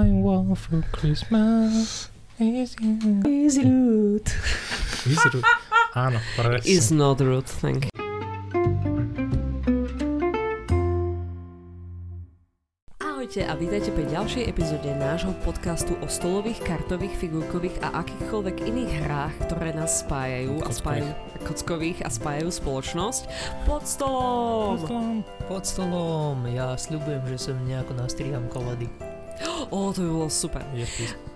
I want for Christmas is you. Easy root. Is root. Áno, presne. Is not root, thank you. Ahojte a vítajte pri ďalšej epizóde nášho podcastu o stolových, kartových, figurkových a akýchkoľvek iných hrách, ktoré nás spájajú a spájajú kockových a spájajú spoločnosť pod stolom. Poslom. Pod stolom, ja sľubujem, že som nejako nastriham koledy. Ó, to by bolo super.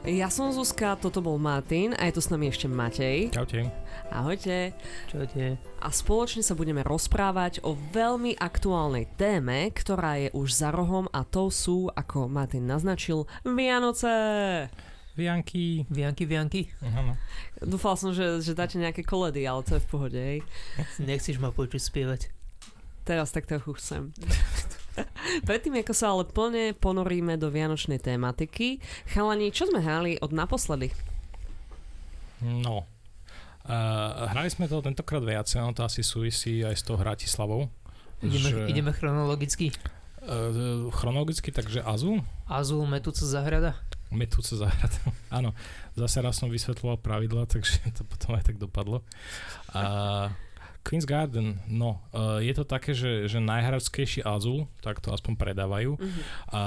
Ja som Zuzka, toto bol Martin a je tu s nami ešte Matej. Čaute. Ahojte. Tie? A spoločne sa budeme rozprávať o veľmi aktuálnej téme, ktorá je už za rohom a to sú, ako Martin naznačil, Vianoce. Vianky. Vianky, vianky? Áno. Dúfal som, že, že dáte nejaké koledy, ale to je v pohode, hej. Nechceš ma počuť spievať? Teraz tak trochu chcem. Predtým, ako sa ale plne ponoríme do vianočnej tematiky, chalani, čo sme hrali od naposledy? No. Uh, hrali sme to tentokrát viacej, no to asi súvisí aj s tou Hratislavou. Ideme, že, ideme chronologicky. Uh, chronologicky, takže Azul, Azul, Metúca zahrada. metúce zahrada. Áno, zase raz som vysvetloval pravidla, takže to potom aj tak dopadlo. Uh, Queen's Garden, no, uh, je to také, že, že najhradskejší Azul, tak to aspoň predávajú. A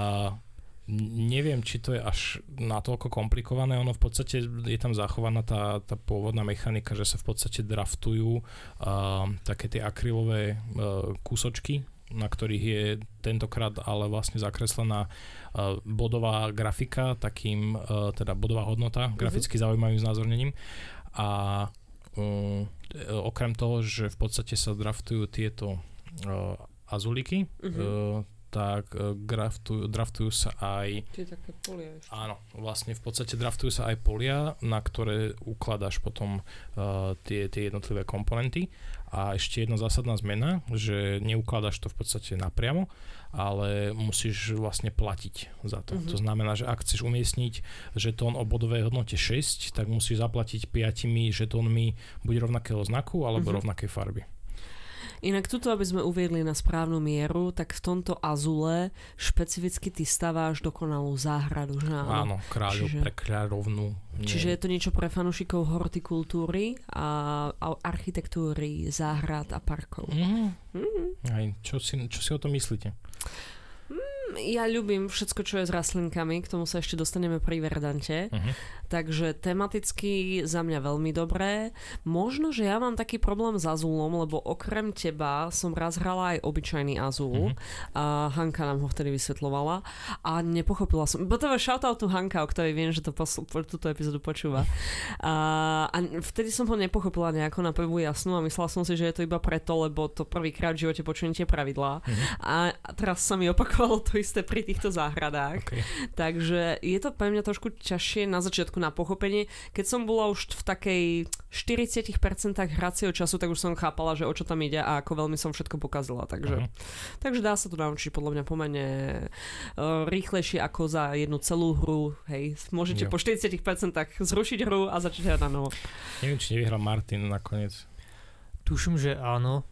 n- neviem, či to je až natoľko komplikované, ono v podstate je tam zachovaná tá, tá pôvodná mechanika, že sa v podstate draftujú uh, také tie akrylové uh, kúsočky, na ktorých je tentokrát ale vlastne zakreslená uh, bodová grafika, takým, uh, teda bodová hodnota, graficky zaujímavým znázornením. A uh, okrem toho, že v podstate sa draftujú tieto uh, azuliky, Mhm. uh, tak uh, draftujú, draftujú sa aj Čiže také polia ešte. Áno, vlastne v podstate draftujú sa aj polia, na ktoré ukladáš potom uh, tie, tie jednotlivé komponenty. A ešte jedna zásadná zmena, že neukladaš to v podstate napriamo, ale musíš vlastne platiť za to. Mhm. To znamená, že ak chceš umiestniť žetón o bodovej hodnote 6, tak musíš zaplatiť 5 žetónmi buď rovnakého znaku alebo Mhm. rovnakej farby. Inak tuto, aby sme uviedli na správnu mieru, tak v tomto azule špecificky ty staváš dokonalú záhradu, že áno? Áno, kráľov Čiže- pre kráľovnú. nie. Čiže je to niečo pre fanúšikov hortikultúry a, a architektúry, záhrad a parkov. Mhm. Mm. Aj, čo, si, čo si o tom myslíte? Ja ľúbim všetko, čo je s rastlinkami, k tomu sa ešte dostaneme pri Verdante. Mhm. Takže tematicky za mňa veľmi dobré. Možno, že ja mám taký problém s Azulom, lebo okrem teba som raz hrala aj obyčajný Azul. Mhm. A Hanka nám ho vtedy vysvetlovala a nepochopila som. Bo to je shoutout tu Hanka, o ktorej viem, že to posl- po, túto epizódu počúva. A, a vtedy som ho nepochopila nejako na prvú jasnú a myslela som si, že je to iba preto, lebo to prvýkrát v živote počujem tie pravidlá. A a teraz sa mi opakovalo to isté pri týchto záhradách. Okay. Takže je to pre mňa trošku ťažšie na začiatku na pochopenie. Keď som bola už v takej 40% hracieho času, tak už som chápala, že o čo tam ide a ako veľmi som všetko pokazila. Takže, Mhm. takže dá sa to naučiť podľa mňa pomerne uh, rýchlejšie ako za jednu celú hru. Hej, môžete Jo. po 40% zrušiť hru a začať hrať na novo. Neviem, či nevyhral Martin nakoniec. Tuším, že áno.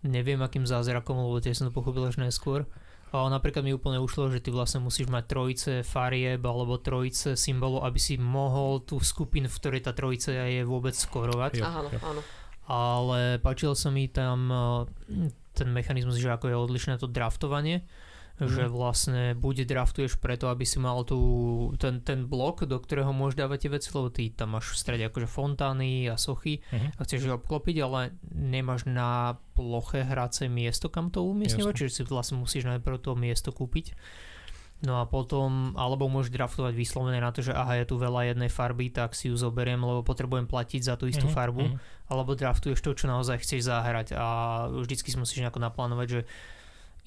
Neviem, akým zázrakom, lebo tie som to pochopil až neskôr. Ale napríklad mi úplne ušlo, že ty vlastne musíš mať trojice farieb alebo trojice symbolov, aby si mohol tú skupinu, v ktorej tá trojica je vôbec skorovať. Jo, Áno, jo. áno. ale páčilo sa mi tam eh, ten mechanizmus, že ako je odlišné to draftovanie, že Mhm. vlastne buď draftuješ preto, aby si mal tú, ten, ten blok, do ktorého môžeš dávať tie veci, lebo ty tam máš v strede akože fontány a sochy Mhm. a chceš ho obklopiť, ale nemáš na ploche hracie miesto, kam to umiestňovať, čiže si vlastne musíš najprv to miesto kúpiť. No a potom, alebo môžeš draftovať vyslovene na to, že aha, je tu veľa jednej farby, tak si ju zoberiem, lebo potrebujem platiť za tú istú Mhm, farbu mhm. alebo draftuješ to, čo naozaj chceš zahrať a vždycky si musíš nejako naplánovať, že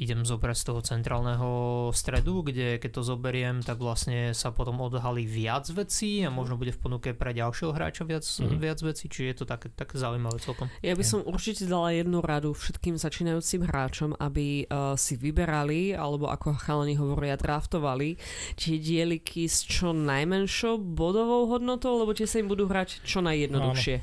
idem zobrať z toho centrálneho stredu, kde keď to zoberiem, tak vlastne sa potom odhalí viac vecí a možno bude v ponuke pre ďalšieho hráča viac, Mhm. viac vecí, čiže je to také, také zaujímavé celkom. Ja by som určite dala jednu radu všetkým začínajúcim hráčom, aby uh, si vyberali, alebo ako chalani hovoria, draftovali tie dieliky s čo najmenšou bodovou hodnotou, lebo tie sa im budú hrať čo najjednoduchšie.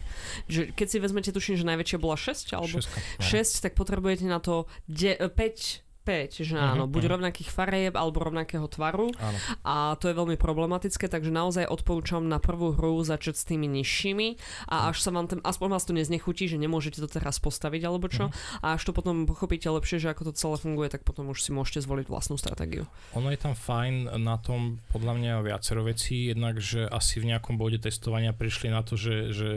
Že keď si vezmete, tuším, že najväčšia bola 6, alebo Šeska, no. 6, tak potrebujete na to de- 5, 5 späť, že áno, Mhm, buď mhm. rovnakých farieb alebo rovnakého tvaru Áno. a to je veľmi problematické, takže naozaj odporúčam na prvú hru začať s tými nižšími a až sa vám ten, aspoň vás to neznechutí, že nemôžete to teraz postaviť alebo čo a až to potom pochopíte lepšie, že ako to celé funguje, tak potom už si môžete zvoliť vlastnú stratégiu. Ono je tam fajn na tom podľa mňa viacero vecí, jednak, že asi v nejakom bode testovania prišli na to, že, že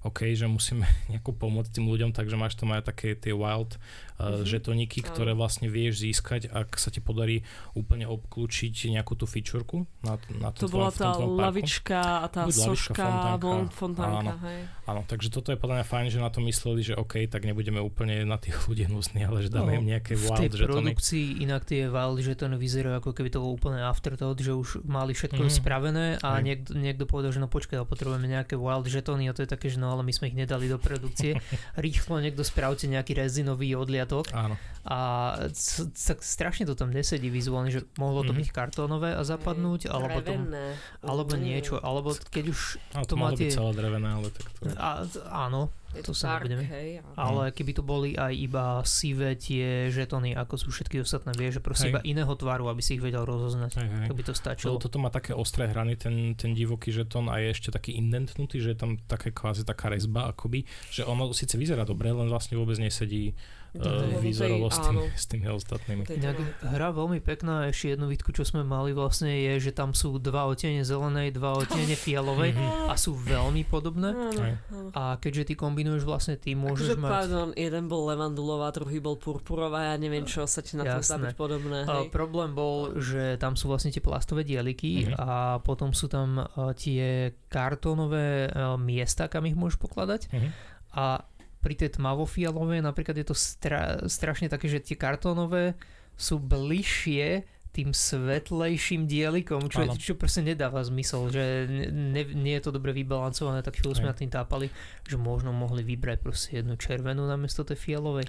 OK, že musíme nejako pomôcť tým ľuďom, takže máš tam aj také tie wild Mhm. žetoníky, ktoré vlastne vieš získať, ak sa ti podarí úplne obklúčiť nejakú tú fičurku na, na To tom bola tvojom- tom tá lavička a tá Buď lavička, soška, fontánka. von, fontánka, Áno. hej. Áno, takže toto je podľa mňa fajn, že na to mysleli, že OK, tak nebudeme úplne na tých ľudí hnusní, ale že dáme No, im nejaké v tej wild žetony. produkcii inak tie wild žetony vyzerajú ako keby to bolo úplne afterthought, že už mali všetko Mhm. spravené a Hej. niekto, niekto povedal, že no počkaj, ale potrebujeme nejaké wild žetony a to je také, že no ale my sme ich nedali do produkcie. Rýchlo niekto spravte nejaký rezinový odliatok Áno, a c- c- strašne to tam nesedí vizuálne, že mohlo to Mhm. byť kartónové a zapadnúť, Hej, alebo, to, drevené. alebo Mm. niečo, alebo keď už áno to, To máte- byť celé drevené, ale tak to... a, áno, Je to sa park, nebudeme. hej, áno. ale keby to boli aj iba sivé tie žetony, ako sú všetky ostatné, vieš, že proste Hej. iba iného tvaru, aby si ich vedel rozoznať. Hej, hej. Tak by to stačilo. toto má také ostré hrany, ten, ten divoký žetón a je ešte taký indentnutý, že je tam také kvázi taká rezba akoby, že ono síce vyzerá dobre, len vlastne vôbec nesedí uh, s tými, s tými ostatnými. Inak hra veľmi pekná, ešte jednu výtku, čo sme mali vlastne je, že tam sú dva odtiene zelenej, dva odtiene fialovej Mhm. a sú veľmi podobné. A keďže ty kombinuješ vlastne, ty Akože, môžeš mať... pardon, jeden bol levandulová, druhý bol purpurová, ja neviem, čo sa ti na tom zdá byť podobné. Hej. problém bol, že tam sú vlastne tie plastové dieliky Mhm. a potom sú tam a, tie kartónové a, miesta, kam ich môžeš pokladať. Mhm. A pri tej tmavofialovej napríklad je to stra- strašne také, že tie kartónové sú bližšie tým svetlejším dielikom, čo, Áno. čo proste nedáva zmysel, že ne, nie je to dobre vybalancované, tak chvíľu sme nad tým tápali, že možno mohli vybrať proste jednu červenú namiesto tej fialovej.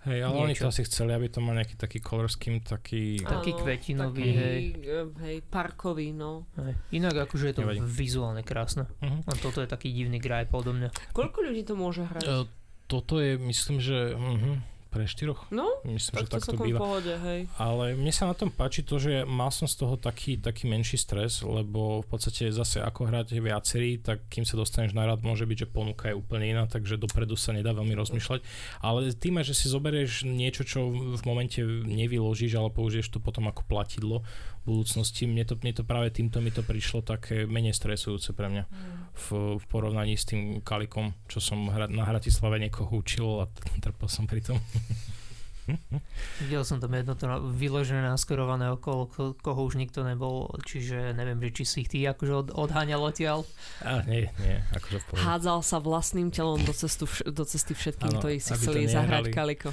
Hej, ale oni to asi chceli, aby to mal nejaký taký color scheme, taký... Taký kvetinový, taký, hej. eh, hej, parkový, no. Hej. Inak akože je to Nevadí. vizuálne krásne. Mhm. A toto je taký divný graj odo mňa. Koľko ľudí to môže hrať? E, toto je, myslím, že mhm, pre štyroch. No, Myslím, že tak to tak to v býva. pohode, hej. Ale mne sa na tom páči to, že mal som z toho taký, taký menší stres, lebo v podstate zase ako hráte viacerí, tak kým sa dostaneš na rad, môže byť, že ponuka je úplne iná, takže dopredu sa nedá veľmi rozmýšľať. Ale tým, že si zoberieš niečo, čo v momente nevyložíš, ale použiješ to potom ako platidlo budúcnosti, mne to, mne to práve týmto mi to prišlo také menej stresujúce pre mňa. V, v porovnaní s tým kalikom, čo som hra, na Hratislave niekoho učil a trpel som pri tom. Videl som tam jedno to na- vyložené naskorované okolo, ko- koho už nikto nebol, čiže neviem, že či si ich ty akože od, odháňal odtiaľ. A nie, nie, akože v pohode. Hádzal sa vlastným telom do, cestu, vš- do cesty všetkým, Áno, ktorí si chceli zahrať kaliko.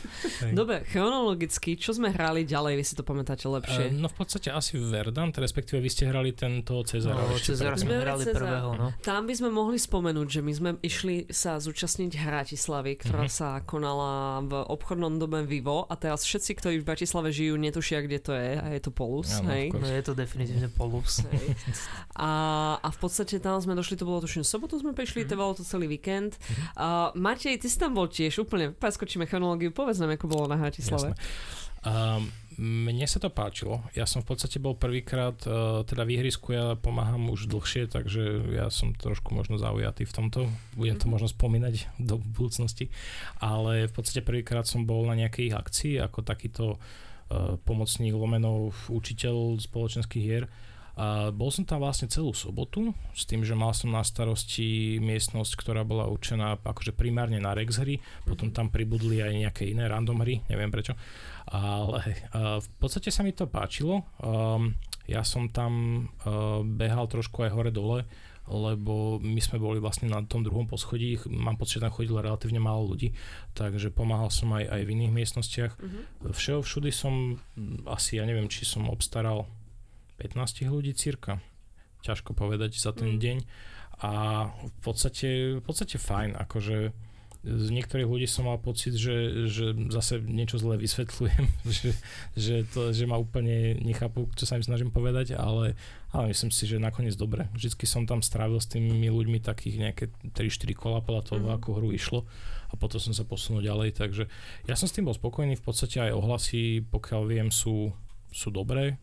Dobre, chronologicky, čo sme hrali ďalej, vy si to pamätáte lepšie? Eh, No v podstate asi Verdant, respektíve vy ste hrali tento Cezara. No, Cezara sme hrali Cezara. prvého, no. Tam by sme mohli spomenúť, že my sme išli sa zúčastniť Hratislavy, ktorá Mhm. sa konala v obchodnom dome Vivo a teraz všetci, ktorí v Bratislave žijú, netušia, kde to je a je to Polus. Áno, hej. No je to definitívne polus. Hej. A, a v podstate tam sme došli, to bolo tuším sobotu sme prišli, Mhm. trvalo to celý víkend. A Matej, ty si tam bol tiež, úplne preskočíme chronológiu, povedz nám, ako bolo na Bratislave. Jasné. Um, mne sa to páčilo. Ja som v podstate bol prvýkrát, uh, teda v ihrisku ja pomáham už dlhšie, takže ja som trošku možno zaujatý v tomto. Budem to Mhm. možno spomínať do budúcnosti. Ale v podstate prvýkrát som bol na nejakej akcii ako takýto uh, pomocník lomenov učiteľ spoločenských hier. A bol som tam vlastne celú sobotu s tým, že mal som na starosti miestnosť, ktorá bola určená akože primárne na Rex hry, potom tam pribudli aj nejaké iné random hry, neviem prečo. Ale uh, v podstate sa mi to páčilo. Um, ja som tam uh, behal trošku aj hore-dole, lebo my sme boli vlastne na tom druhom poschodí, mám pocit, že tam chodilo relatívne málo ľudí, takže pomáhal som aj, aj v iných miestnostiach. Mhm. Všeho všudy som asi, ja neviem, či som obstaral 15 ľudí cirka. Ťažko povedať za ten Mm. deň. A v podstate, v podstate fajn, akože z niektorých ľudí som mal pocit, že, že zase niečo zle vysvetľujem, že, že, to, že ma úplne nechápu, čo sa im snažím povedať, ale, ale myslím si, že nakoniec dobre. Vždycky som tam strávil s tými ľuďmi takých nejaké 3-4 kola podľa toho, mm. ako hru išlo a potom som sa posunul ďalej, takže ja som s tým bol spokojný, v podstate aj ohlasy, pokiaľ viem, sú, sú dobré,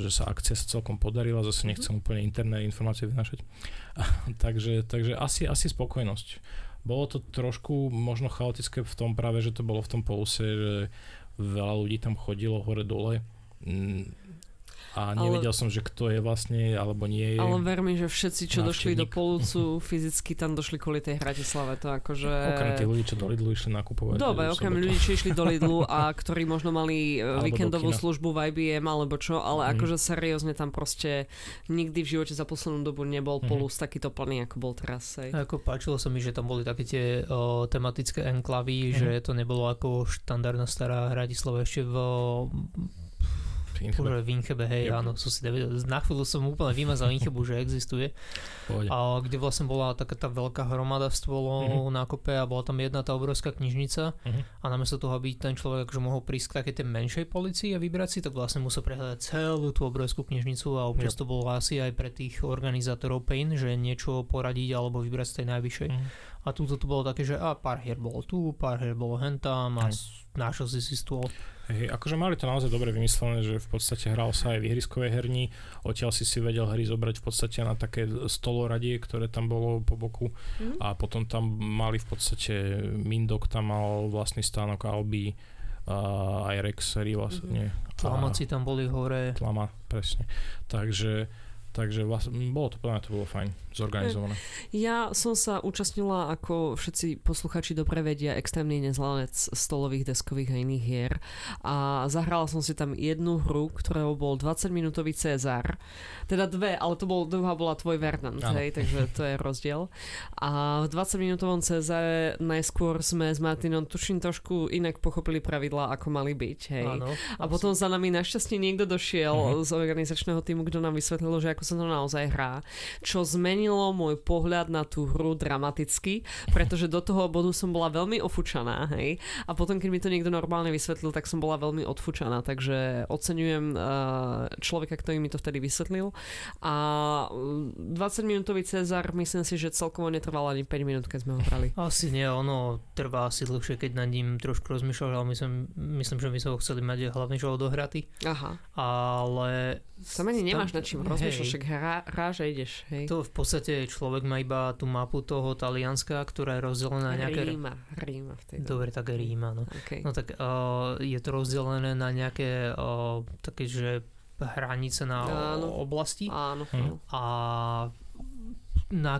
že sa akcia sa celkom podarila, zase mhm. nechcem úplne interné informácie vynašať. takže, takže asi, asi spokojnosť. Bolo to trošku možno chaotické v tom práve, že to bolo v tom pouse, že veľa ľudí tam chodilo hore-dole. A nevedel ale, som, že kto je vlastne, alebo nie je. Ale ver mi, že všetci, čo došli do Polucu, fyzicky tam došli kvôli tej Bratislave. To akože... Okrem tých ľudí, čo do Lidlu išli nakupovať. Dobre, okrem ľudí, čo išli do Lidlu a ktorí možno mali e, alebo víkendovú službu v IBM alebo čo, ale mm. akože seriózne tam proste nikdy v živote za poslednú dobu nebol mm. Polus takýto plný, ako bol teraz. Hej. Ako páčilo sa mi, že tam boli také tie o, tematické enklavy, mm. že to nebolo ako štandardná stará Bratislava ešte v Inchebe. v Inchebe, hej, yep. áno, som si nevedel. Na chvíľu som úplne vymazal Inchebu, že existuje. A kde vlastne bola taká tá veľká hromada stôlov uh-huh. na kope a bola tam jedna tá obrovská knižnica uh-huh. a namiesto toho, aby ten človek akože mohol prísť k takej tej menšej policii a vybrať si, tak vlastne musel prehľadať celú tú obrovskú knižnicu a občas yep. to bolo asi aj pre tých organizátorov pain, že niečo poradiť alebo vybrať z tej najvyššej. Uh-huh. A túto to bolo také, že a pár hier bolo tu, pár hier bolo hentam a našiel si si stôl. Hej, akože mali to naozaj dobre vymyslené, že v podstate hral sa aj v ihriskovej herni, odtiaľ si si vedel hry zobrať v podstate na také stoloradie, ktoré tam bolo po boku mm. a potom tam mali v podstate Mindok tam mal vlastný stánok Albi, a aj Rex vlastne. Mm-hmm. Tlamaci tam boli hore. Tlama, presne. Takže Takže vlastne, bolo to, podľa to bolo fajn, zorganizované. Ja som sa účastnila, ako všetci posluchači dobre vedia, extrémny nezlanec stolových, deskových a iných hier. A zahrala som si tam jednu hru, ktorá bol 20-minútový Cezar. Teda dve, ale to bol, druhá bola tvoj Verdant, hej, takže to je rozdiel. A v 20-minútovom Cezare najskôr sme s Martinom tuším trošku inak pochopili pravidlá, ako mali byť, hej. Áno, a potom za nami našťastie niekto došiel uh-huh. z organizačného týmu, kto nám vysvetlil, že ako ako sa to naozaj hrá, čo zmenilo môj pohľad na tú hru dramaticky, pretože do toho bodu som bola veľmi ofúčaná, hej, a potom, keď mi to niekto normálne vysvetlil, tak som bola veľmi odfúčaná, takže oceňujem uh, človeka, ktorý mi to vtedy vysvetlil a 20 mm, Cezar, myslím si, že celkovo netrval ani 5 minút, keď sme ho hrali. Asi nie, ono trvá asi dlhšie, keď nad ním trošku rozmýšľal, ale myslím, myslím, že my sme ho chceli mať hlavne, že odohratý. Aha. Ale ani nemáš nad čím rozmýšľať, však hráš a ideš. Hej. To v podstate človek má iba tú mapu toho Talianska, ktorá je rozdelená na nejaké... Ríma, Ríma v tej Dobre, tak je Ríma, no. Okay. No tak uh, je to rozdelené na nejaké uh, také, že hranice na áno. oblasti. Áno. Hm. A na,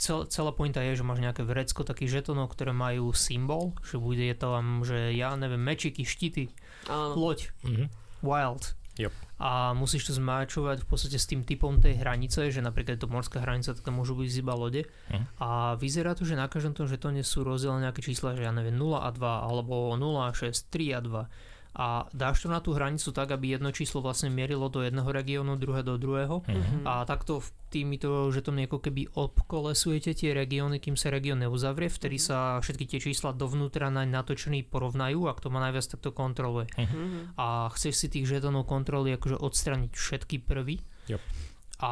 cel, celá pointa je, že máš nejaké vrecko takých žetonov, ktoré majú symbol, že bude tam, že ja neviem, mečiky, štity, Áno. loď, mm-hmm. wild, Yep. A musíš to zmáčovať v podstate s tým typom tej hranice, že napríklad je to morská hranica, tak tam môžu byť iba lode. Uh-huh. A vyzerá to, že na každom tom žetóne sú rozdelené nejaké čísla, že ja neviem 0 a 2, alebo 0 a 6, 3 a 2 a dáš to na tú hranicu tak, aby jedno číslo vlastne mierilo do jedného regiónu, druhé do druhého mm-hmm. a takto v týmito, že to ako keby obkolesujete tie regióny, kým sa región neuzavrie, vtedy mhm. sa všetky tie čísla dovnútra na natočený porovnajú a kto má najviac, tak to kontroluje. Mm-hmm. A chceš si tých žetónov kontroly akože odstraniť všetky prvý. Yep. A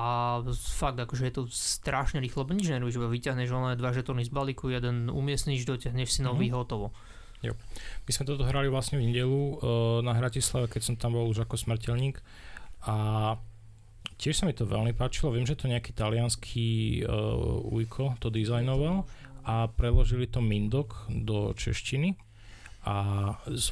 fakt, akože je to strašne rýchlo, nič nerobíš, iba vyťahneš len dva žetóny z balíku, jeden umiestniš, dotiahneš si nový, mm-hmm. hotovo. Jo. My sme toto hrali vlastne v nedelu uh, na Hratislave, keď som tam bol už ako smrteľník a tiež sa mi to veľmi páčilo. Viem, že to nejaký talianský uh, ujko to dizajnoval a preložili to Mindok do češtiny a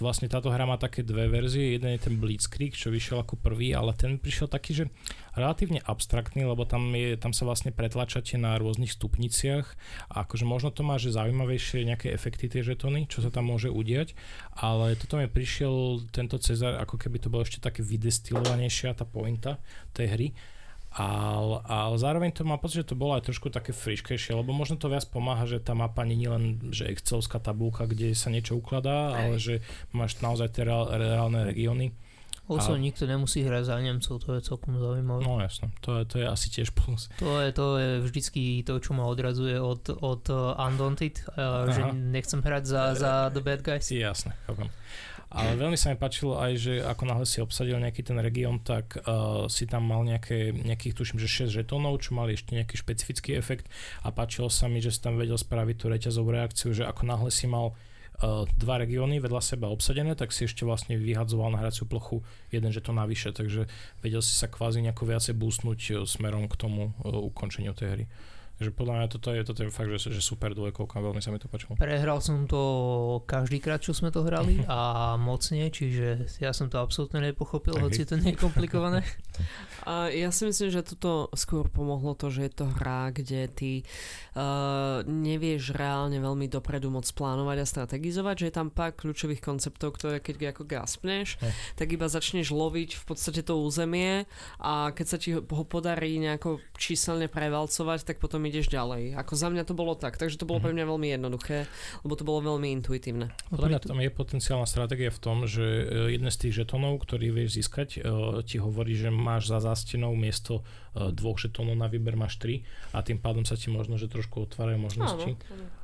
vlastne táto hra má také dve verzie. Jeden je ten Blitzkrieg, čo vyšiel ako prvý, ale ten prišiel taký, že relatívne abstraktný, lebo tam, je, tam sa vlastne pretlačate na rôznych stupniciach a akože možno to má, že zaujímavejšie nejaké efekty tie žetony, čo sa tam môže udiať, ale toto mi prišiel tento Cezar, ako keby to bolo ešte také vydestilovanejšia tá pointa tej hry ale, ale zároveň to má pocit, že to bolo aj trošku také friškejšie, lebo možno to viac pomáha, že tá mapa nie je len že excelská tabulka, kde sa niečo ukladá, Aj. ale že máš naozaj tie reálne regióny Also a... nikto nemusí hrať za Nemcov, to je celkom zaujímavé. No jasno, to je, to je asi tiež plus. To je, to je vždycky to, čo ma odradzuje od, od uh, Undaunted, uh, že nechcem hrať za, za The Bad Guys. Jasné, chápem. Ale veľmi sa mi páčilo aj, že ako náhle si obsadil nejaký ten región, tak uh, si tam mal nejaké, nejakých, tuším, že 6 žetónov, čo mali ešte nejaký špecifický efekt a páčilo sa mi, že si tam vedel spraviť tú reťazovú reakciu, že ako náhle si mal uh, dva regióny vedľa seba obsadené, tak si ešte vlastne vyhadzoval na hraciu plochu jeden žetón navyše, takže vedel si sa kvázi nejako viacej boostnúť uh, smerom k tomu uh, ukončeniu tej hry. Takže podľa mňa toto je, toto je fakt, že, že super dvojkovka, veľmi sa mi to páčilo. Prehral som to každý krát, čo sme to hrali a mocne, čiže ja som to absolútne nepochopil, okay. hoci to nie je komplikované. A ja si myslím, že toto skôr pomohlo to, že je to hra, kde ty uh, nevieš reálne veľmi dopredu moc plánovať a strategizovať, že je tam pár kľúčových konceptov, ktoré keď ako gaspneš, hey. tak iba začneš loviť v podstate to územie a keď sa ti ho podarí nejako číselne prevalcovať, tak potom ideš ďalej. Ako za mňa to bolo tak, takže to bolo pre mhm. mňa veľmi jednoduché, lebo to bolo veľmi intuitívne. Podľa mňa tam je potenciálna stratégia v tom, že e, jeden z tých žetonov, ktorý vieš získať, e, ti hovorí, že máš za zástenou miesto dvoch žetónov na výber máš tri a tým pádom sa ti možno, že trošku otvárajú možnosti.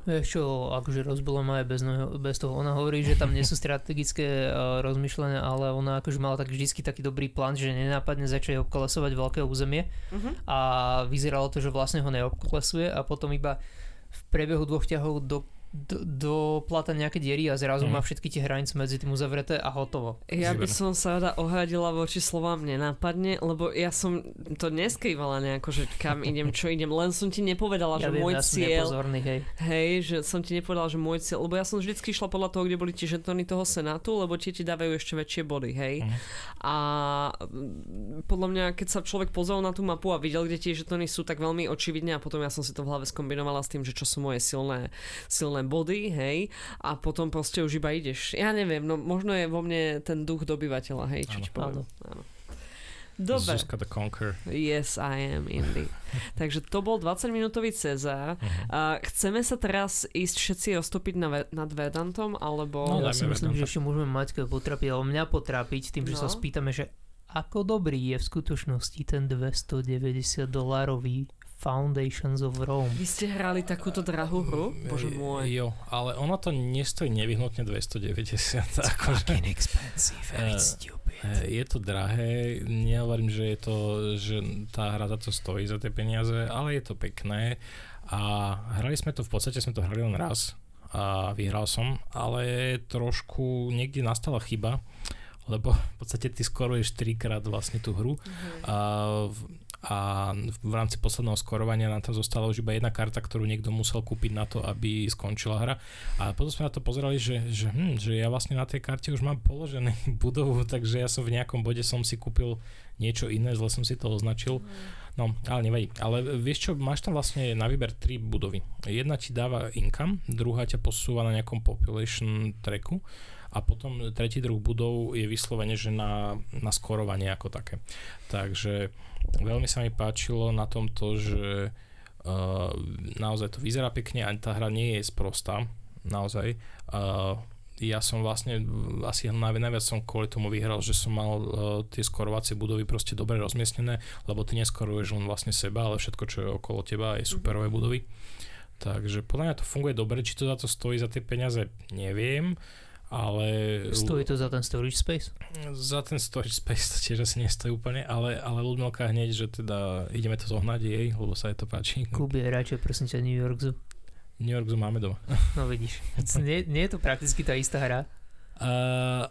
Vieš čo, akože rozbilo ma aj bez, bez toho. Ona hovorí, že tam nie sú strategické uh, rozmýšľania, ale ona akože mala tak vždycky taký dobrý plán, že nenápadne začali obkolesovať veľké územie uh-huh. a vyzeralo to, že vlastne ho neobkolesuje a potom iba v priebehu dvoch ťahov do do, do plata nejaké diery a zrazu mm. má všetky tie hranice medzi tým uzavreté a hotovo. Ja by som sa rada ohradila voči slovám nenápadne, lebo ja som to neskrývala nejako, že kam idem, čo idem, len som ti nepovedala, ja že viem, môj ja cieľ... Hej. hej, že som ti nepovedala, že môj cieľ, lebo ja som vždycky išla podľa toho, kde boli tie žetony toho senátu, lebo tie ti dávajú ešte väčšie body, hej. Mm. A podľa mňa, keď sa človek pozrel na tú mapu a videl, kde tie žetony sú, tak veľmi očividne a potom ja som si to v hlave skombinovala s tým, že čo sú moje silné, silné body, hej, a potom proste už iba ideš. Ja neviem, no možno je vo mne ten duch dobyvateľa, hej, čo ti poviem. Áno. Dobre. Zuzka the Conquer. Yes, I am indeed. Takže to bol 20-minútový Cezar. Uh-huh. Uh, chceme sa teraz ísť všetci roztopiť na ve- nad Vedantom, alebo... No, ja si myslím, že ešte môžeme mať potrapiť, alebo mňa potrapiť tým, že no. sa spýtame, že ako dobrý je v skutočnosti ten 290 dolárový Foundations of Rome. Vy ste hrali takúto drahú hru? Bože môj. Jo, ale ono to nestojí nevyhnutne 290. It's akože, fucking expensive and it's stupid. Je to drahé, nehovorím, že je to, že tá hra za to stojí za tie peniaze, ale je to pekné a hrali sme to, v podstate sme to hrali len raz a vyhral som, ale trošku niekde nastala chyba, lebo v podstate ty skoruješ trikrát vlastne tú hru mm-hmm. a a v rámci posledného skorovania nám tam zostala už iba jedna karta, ktorú niekto musel kúpiť na to, aby skončila hra. A potom sme na to pozerali, že, že, hm, že ja vlastne na tej karte už mám položený budovu, takže ja som v nejakom bode som si kúpil niečo iné, zle som si to označil. No, ale nevadí. Ale vieš čo, máš tam vlastne na výber tri budovy. Jedna ti dáva income, druhá ťa posúva na nejakom population tracku a potom tretí druh budov je vyslovene, že na, na skorovanie ako také. Takže veľmi sa mi páčilo na tomto, že uh, naozaj to vyzerá pekne a tá hra nie je sprostá, naozaj. Uh, ja som vlastne asi najviac som kvôli tomu vyhral, že som mal uh, tie skorovacie budovy proste dobre rozmiestnené, lebo ty neskoruješ len vlastne seba, ale všetko, čo je okolo teba, je superové budovy. Takže podľa mňa to funguje dobre, či to za to stojí za tie peniaze, neviem. Uh, ale... Stojí to za ten storage space? Za ten storage space to tiež asi nestojí úplne, ale, ale Ludmilka hneď, že teda ideme to zohnať jej, lebo sa jej to páči. Kubi, radšej prosím ťa New York Zoo. New York Zoo máme doma. No vidíš, nie, nie je to prakticky tá istá hra? Uh,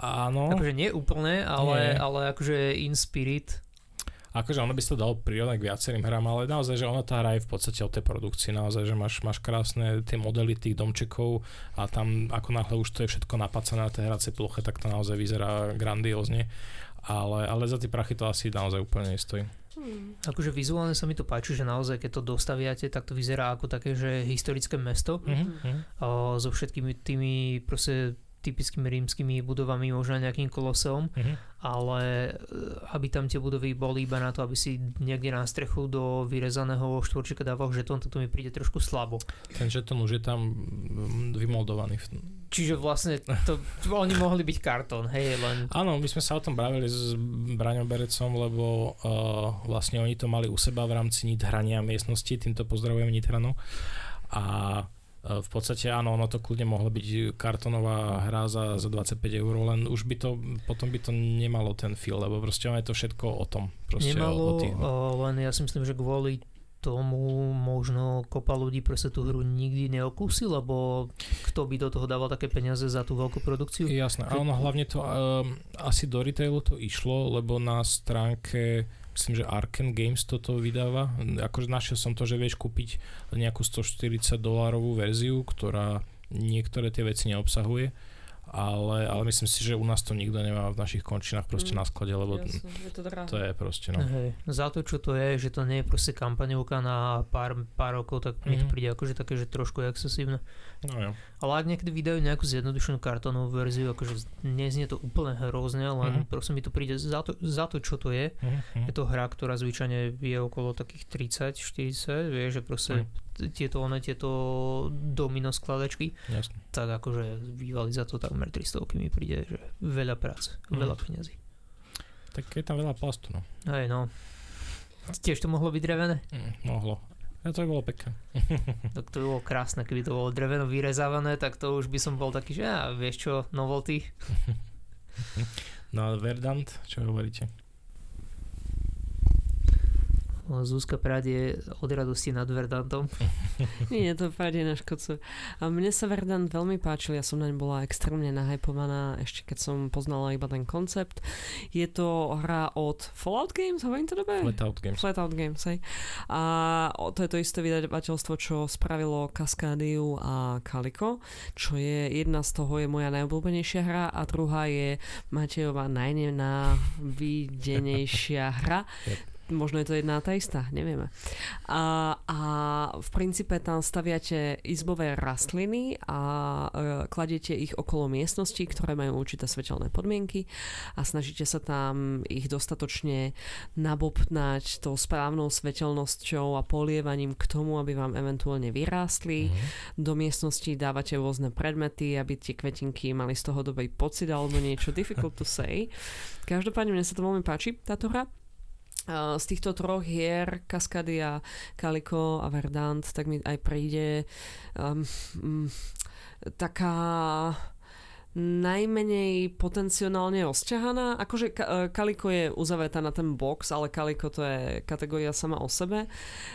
áno. Akože nie úplne, ale, nie. ale akože in spirit akože ono by sa to dalo prirovnať k viacerým hrám, ale naozaj, že ono tá hra je v podstate o tej produkcii, naozaj, že máš, máš krásne tie modely tých domčekov a tam ako náhle už to je všetko napacené na tej hracej ploche, tak to naozaj vyzerá grandiózne, ale, ale za tie prachy to asi naozaj úplne nestojí. Hmm. Akože vizuálne sa mi to páči, že naozaj keď to dostaviate, tak to vyzerá ako také, že historické mesto mm-hmm. o, so všetkými tými proste typickými rímskymi budovami, možno nejakým koloseom, uh-huh. ale e, aby tam tie budovy boli iba na to, aby si niekde na strechu do vyrezaného štvorčeka dával žetón, to mi príde trošku slabo. Ten žetón už je tam vymoldovaný Čiže vlastne to, oni mohli byť kartón, hej, len... Áno, my sme sa o tom bavili s Braňom Berecom, lebo uh, vlastne oni to mali u seba v rámci nit hrania miestnosti, týmto pozdravujem Nitranov. A uh, v podstate áno, ono to kľudne mohlo byť kartonová hra za, za 25 eur, len už by to, potom by to nemalo ten feel, lebo proste je to všetko o tom. Proste Nemalo, o, o tých, len ja si myslím, že kvôli tomu možno kopa ľudí proste tú hru nikdy neokúsi, lebo kto by do toho dával také peniaze za tú veľkú produkciu? Jasné, a ono hlavne to um, asi do retailu to išlo, lebo na stránke myslím, že Arken Games toto vydáva. Akože našiel som to, že vieš kúpiť nejakú 140 dolárovú verziu, ktorá niektoré tie veci neobsahuje ale, ale myslím si, že u nás to nikto nemá v našich končinách proste mm. na sklade, lebo Jasne, je to, to je proste no. Hej, za to, čo to je, že to nie je proste kampaňovka na pár, pár rokov, tak mm. mi to Mhm. príde akože také, že trošku excesívne. no jo. Ale ak niekedy vydajú nejakú zjednodušenú kartónovú verziu, akože neznie to úplne hrozne, len Mhm. prosím mi to príde za to, za to, čo to je. Mhm, Je to hra, ktorá zvyčajne je okolo takých 30-40, vieš, že proste t- tieto, one, tieto domino skladačky, Jasne. tak akože bývali za to takmer 300 mi príde, že veľa práce, Mhm. veľa peniazy. Tak je tam veľa plastu, no. Hej, no. Tiež to mohlo byť drevené? Mm, mohlo. Ja to by bolo pekné. Tak to by bolo krásne, keby to bolo dreveno vyrezávané, tak to už by som bol taký, že ja, vieš čo, novelty. No a Verdant, čo hovoríte? Zuzka prádie od radosti nad Verdantom. Nie, to príde na škodcu. A mne sa Verdant veľmi páčil, ja som naň bola extrémne nahypovaná, ešte keď som poznala iba ten koncept. Je to hra od Fallout Games, hovorím to dobre? Flatout Games. Flatout Games, hej. A to je to isté vydavateľstvo, čo spravilo Cascadia a Calico, čo je jedna z toho je moja najobľúbenejšia hra a druhá je Matejová najnenávidenejšia hra. Yep. Možno je to jedna a tá istá, nevieme. A, a v princípe tam staviate izbové rastliny a e, kladiete ich okolo miestností, ktoré majú určité svetelné podmienky a snažíte sa tam ich dostatočne nabobtnať tou správnou svetelnosťou a polievaním k tomu, aby vám eventuálne vyrástli. Mhm. Do miestnosti dávate rôzne predmety, aby tie kvetinky mali z toho dobrý pocit alebo niečo difficult to say. Každopádne mne sa to veľmi páči, táto hra. Z týchto troch hier, Cascadia, Calico a Verdant, tak mi aj príde um, mm, taká najmenej potenciálne rozťahaná. Akože Ka- e, Kaliko je uzavretá na ten box, ale Kaliko to je kategória sama o sebe.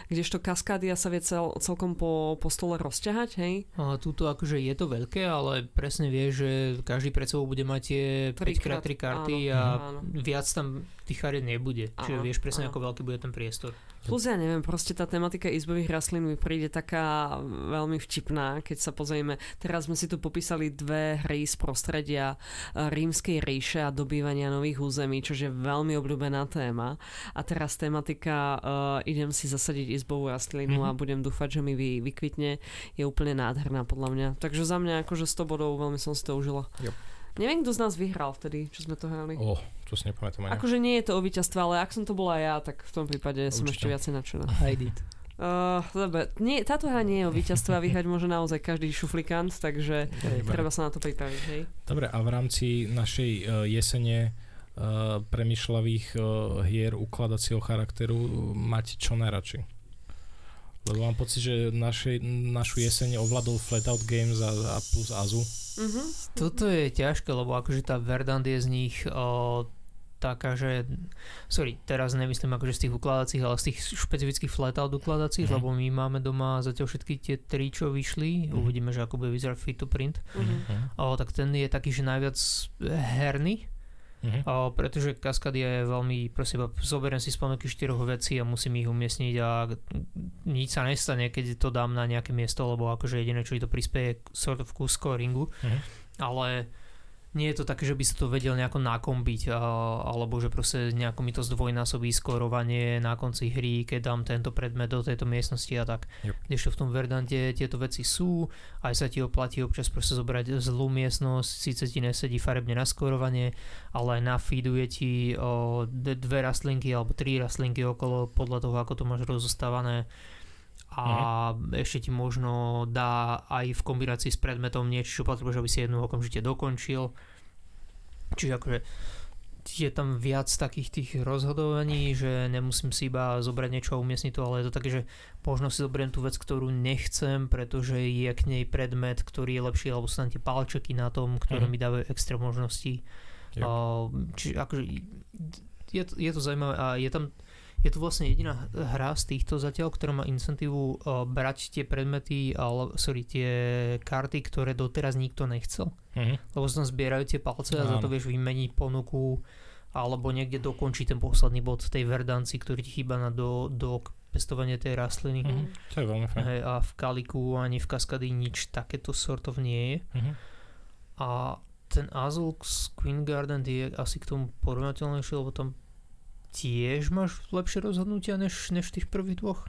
Kdežto Cascadia sa vie cel, celkom po, po stole rozťahať, hej? A tuto akože je to veľké, ale presne vie, že každý pred sebou bude mať tie Trikrát, 5x3 karty áno, a áno. viac tam tých chariet nebude. Čiže Áno, vieš presne, áno. ako veľký bude ten priestor. Plus ja neviem, proste tá tematika izbových rastlín mi príde taká veľmi vtipná, keď sa pozrieme. Teraz sme si tu popísali dve hry z prostredia eh, rímskej ríše a dobývania nových území, čo je veľmi obľúbená téma. A teraz tematika uh, idem si zasadiť izbovú rastlinu Mhm. a budem dúfať, že mi vy, vykvitne, je úplne nádherná podľa mňa. Takže za mňa akože 100 bodov veľmi som si to užila. Jo. Neviem, kto z nás vyhral vtedy, čo sme to hrali. Oh, to si nepamätám ani. Akože nie je to o víťazstve, ale ak som to bola ja, tak v tom prípade som Určite. ešte viacej nadšená. Did. Uh, dobre, nie, táto hra nie je o víťazstve a vyhrať môže naozaj každý šuflikant, takže Dobre. treba sa na to pripraviť, hej. Dobre, a v rámci našej uh, jesene uh, premyšľavých uh, hier ukladacieho charakteru uh, máte čo najradšej? Lebo mám pocit, že našej, našu jeseň ovládol Flatout Games a, a plus Azu. Uh-huh. Toto je ťažké, lebo akože tá Verdant je z nich o, taká, že sorry, teraz nemyslím akože z tých ukladacích, ale z tých špecifických flatout ukladacích, Mhm. lebo my máme doma zatiaľ všetky tie tri, čo vyšli, Mhm. uvidíme, že ako bude vyzerať fit to print, Uh-huh. Mhm. o, tak ten je taký, že najviac herný, O, pretože Kaskadia je veľmi, prosím, zoberiem si spomenky štyroch vecí a musím ich umiestniť a nič sa nestane, keď to dám na nejaké miesto, lebo akože jediné, čo mi to prispieje sort of ku scoringu, Mhm. ale nie je to také, že by sa to vedel nejako nakombiť alebo že proste nejako mi to zdvojnásobí skorovanie na konci hry, keď dám tento predmet do tejto miestnosti a tak. Yep. Kdežto v tom Verdante tieto veci sú, aj sa ti oplatí občas proste zobrať zlú miestnosť, síce ti nesedí farebne na skorovanie, ale nafeeduje ti o, dve rastlinky alebo tri rastlinky okolo podľa toho, ako to máš rozostávané a ešte ti možno dá aj v kombinácii s predmetom niečo, čo potrebuješ, aby si jednu okamžite dokončil. Čiže akože je tam viac takých tých rozhodovaní, že nemusím si iba zobrať niečo a umiestniť to, ale je to také, že možno si zoberiem tú vec, ktorú nechcem, pretože je k nej predmet, ktorý je lepší, alebo sú tam tie palčeky na tom, ktoré mm. mi dávajú extra možnosti. Yep. Čiže akože je, je to zaujímavé a je tam je to vlastne jediná hra z týchto zatiaľ, ktorá má incentívu uh, brať tie predmety, ale, sorry, tie karty, ktoré doteraz nikto nechcel. Mm-hmm. Lebo sa tam zbierajú tie palce a za to vieš vymeniť ponuku alebo niekde dokončiť ten posledný bod tej verdanci, ktorý ti chýba na do, do pestovanie tej rastliny. Mm-hmm. To je veľmi fajn. Hey, a v Kaliku ani v Kaskady nič takéto sortov nie je. Mm-hmm. A ten Azulx Queen Garden je asi k tomu porovnateľnejšie, lebo tam tiež máš lepšie rozhodnutia než, než tých prvých dvoch.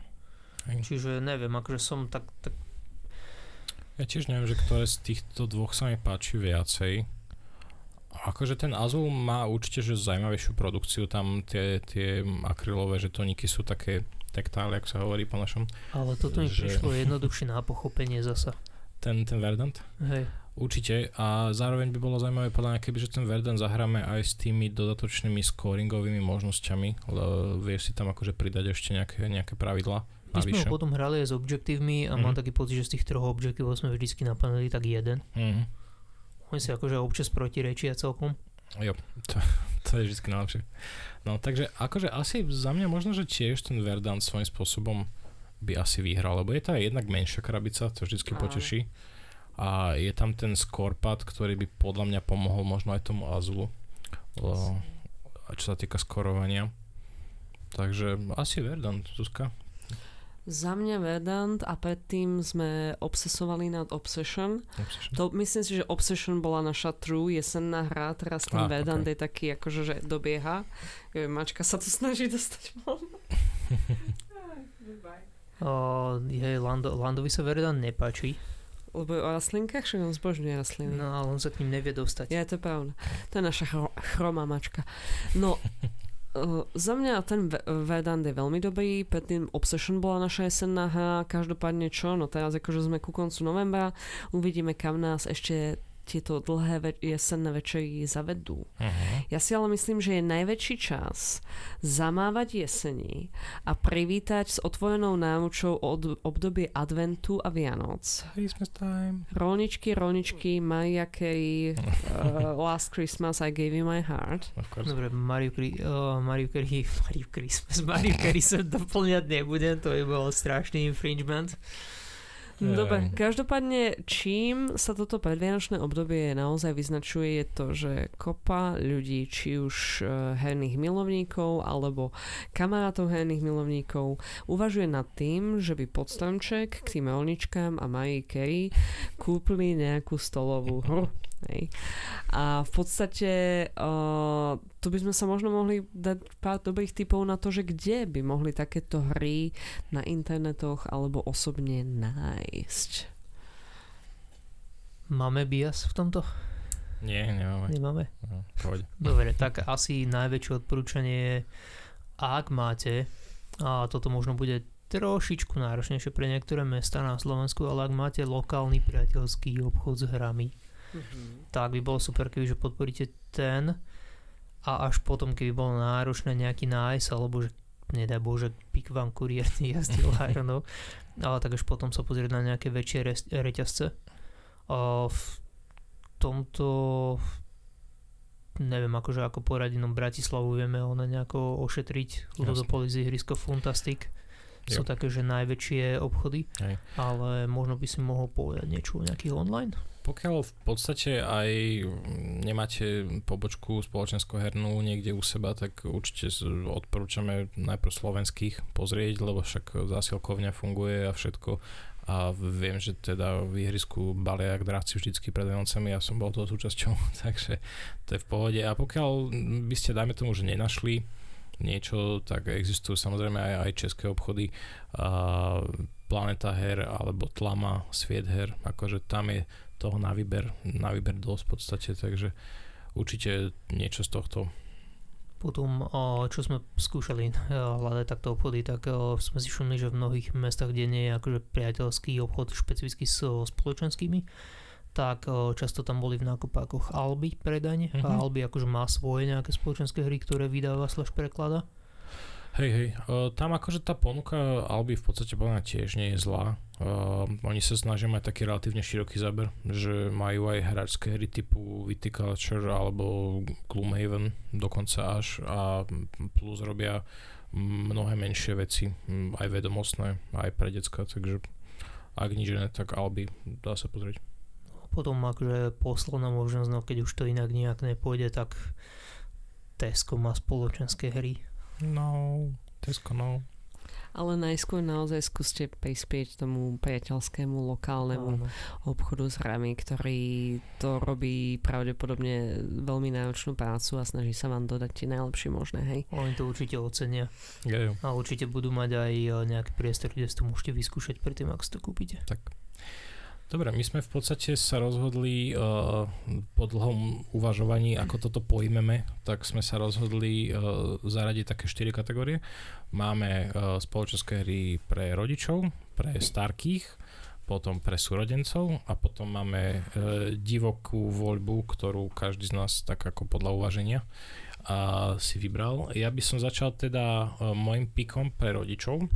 Hej. Čiže neviem, akože som tak, tak... Ja tiež neviem, že ktoré z týchto dvoch sa mi páči viacej. Akože ten Azul má určite že zaujímavejšiu produkciu, tam tie, tie akrylové žetoníky sú také taktále, ako sa hovorí po našom. Ale toto mi že... prišlo jednoduchšie na pochopenie zasa. Ten, ten Verdant? Hej. Určite a zároveň by bolo zaujímavé podľa mňa, keby že ten Verden zahráme aj s tými dodatočnými scoringovými možnosťami, lebo vieš si tam akože pridať ešte nejaké, nejaké pravidla. My sme ho potom hrali aj s objektívmi a mm-hmm. mám taký pocit, že z tých troch objektívov sme vždycky naplnili tak jeden. Mm-hmm. Oni si akože občas protirečia celkom. Jo, to, to je vždy najlepšie. No takže akože asi za mňa možno, že tiež ten Verdant svojím spôsobom by asi vyhral, lebo je to aj jednak menšia krabica, to vždycky poteší a je tam ten skorpad, ktorý by podľa mňa pomohol možno aj tomu Azulu, čo sa týka skorovania. Takže asi Verdant, Zuzka. Za mňa Verdant a predtým sme obsesovali nad Obsession. Obsession. To, myslím si, že Obsession bola naša true jesenná hra, teraz ten ah, Verdant okay. je taký akože, že dobieha. Mačka sa tu snaží dostať von. oh, je, Lando, Landovi sa Verdant nepáči lebo je o rastlinkách, však on zbožňuje rastliny. No ale on sa k ním nevie dostať. Ja, to je pravda. To je naša chro- chromá mačka. No, uh, za mňa ten Vedant je veľmi dobrý, predtým Obsession bola naša jesenná hra, každopádne čo, no teraz akože sme ku koncu novembra, uvidíme kam nás ešte tieto dlhé ve- jesenné večery zavedú. Uh-huh. Ja si ale myslím, že je najväčší čas zamávať jesení a privítať s otvorenou náručou od obdobie adventu a Vianoc. Christmas time. Rolničky, rolničky, Maria Carey, uh, Last Christmas I Gave You My Heart. Dobre, Mario, Cri- uh, Mario Carey, Mario Christmas, Mario Carey sa doplňať nebudem, to je bol strašný infringement. Dobre, každopádne, čím sa toto predvianočné obdobie naozaj vyznačuje, je to, že kopa ľudí, či už e, herných milovníkov alebo kamarátov herných milovníkov, uvažuje nad tým, že by pod stromček k tým rolničkám a Marie Carey kúpili nejakú stolovú hru. Hej. A v podstate uh, tu by sme sa možno mohli dať pár dobrých typov na to, že kde by mohli takéto hry na internetoch alebo osobne nájsť. Máme bias v tomto? Nie, nemáme. Nemáme? No, Dobre, tak asi najväčšie odporúčanie je, ak máte, a toto možno bude trošičku náročnejšie pre niektoré mesta na Slovensku, ale ak máte lokálny priateľský obchod s hrami, mm-hmm. tak by bolo super, keby že podporíte ten a až potom, keby bolo náročné nejaký nájsť, alebo že nedaj Bože, pik vám kuriér jazdil Ironov, ale tak až potom sa pozrieť na nejaké väčšie re- reťazce. A v tomto neviem akože ako poradiť, no Bratislavu vieme ona nejako ošetriť, Ludopolis, ihrisko Funtastic sú jo. také, že najväčšie obchody, Hej. ale možno by si mohol povedať niečo o nejakých online? Pokiaľ v podstate aj nemáte pobočku spoločenskú hernú niekde u seba, tak určite odporúčame najprv slovenských pozrieť, lebo však zásilkovňa funguje a všetko a viem, že teda v ihrisku balia jak dráci vždycky pred Vianocami, ja som bol toho súčasťou, takže to je v pohode. A pokiaľ by ste, dajme tomu, že nenašli niečo, tak existujú samozrejme aj, aj české obchody. A Planeta her alebo Tlama, Sviet her, akože tam je toho na výber, na výber dosť v podstate, takže určite niečo z tohto Potom, čo sme skúšali hľadať takto obchody, tak sme si všimli, že v mnohých mestách, kde nie je akože priateľský obchod špecificky so spoločenskými, tak často tam boli v nákupákoch Alby predajne mm-hmm. a Alby akože má svoje nejaké spoločenské hry, ktoré vydáva slash preklada. Hej, hej, tam akože tá ponuka Alby v podstate podľa tiež nie je zlá. Uh, oni sa snažia mať taký relatívne široký záber, že majú aj hráčské hry typu Viticulture alebo Gloomhaven dokonca až a plus robia mnohé menšie veci, aj vedomostné, aj pre decka, takže ak nič iné, tak Alby dá sa pozrieť. Potom akože posledná možnosť, no keď už to inak nejak nepôjde, tak Tesco má spoločenské hry No, Tesco, no. Ale najskôr naozaj skúste prispieť tomu priateľskému lokálnemu Áno. obchodu s hrami, ktorý to robí pravdepodobne veľmi náročnú prácu a snaží sa vám dodať tie najlepšie možné, hej? Oni to určite ocenia. Yeah. A určite budú mať aj eh, nejaký priestor, kde si to môžete vyskúšať predtým, ak si to kúpite. Tak. Dobre, my sme v podstate sa rozhodli uh, po dlhom uvažovaní, ako toto pojmeme, tak sme sa rozhodli uh, zaradiť také 4 kategórie. Máme uh, spoločenské hry pre rodičov, pre starkých, potom pre súrodencov a potom máme uh, divokú voľbu, ktorú každý z nás tak ako podľa uvaženia uh, si vybral. Ja by som začal teda uh, môjim pikom pre rodičov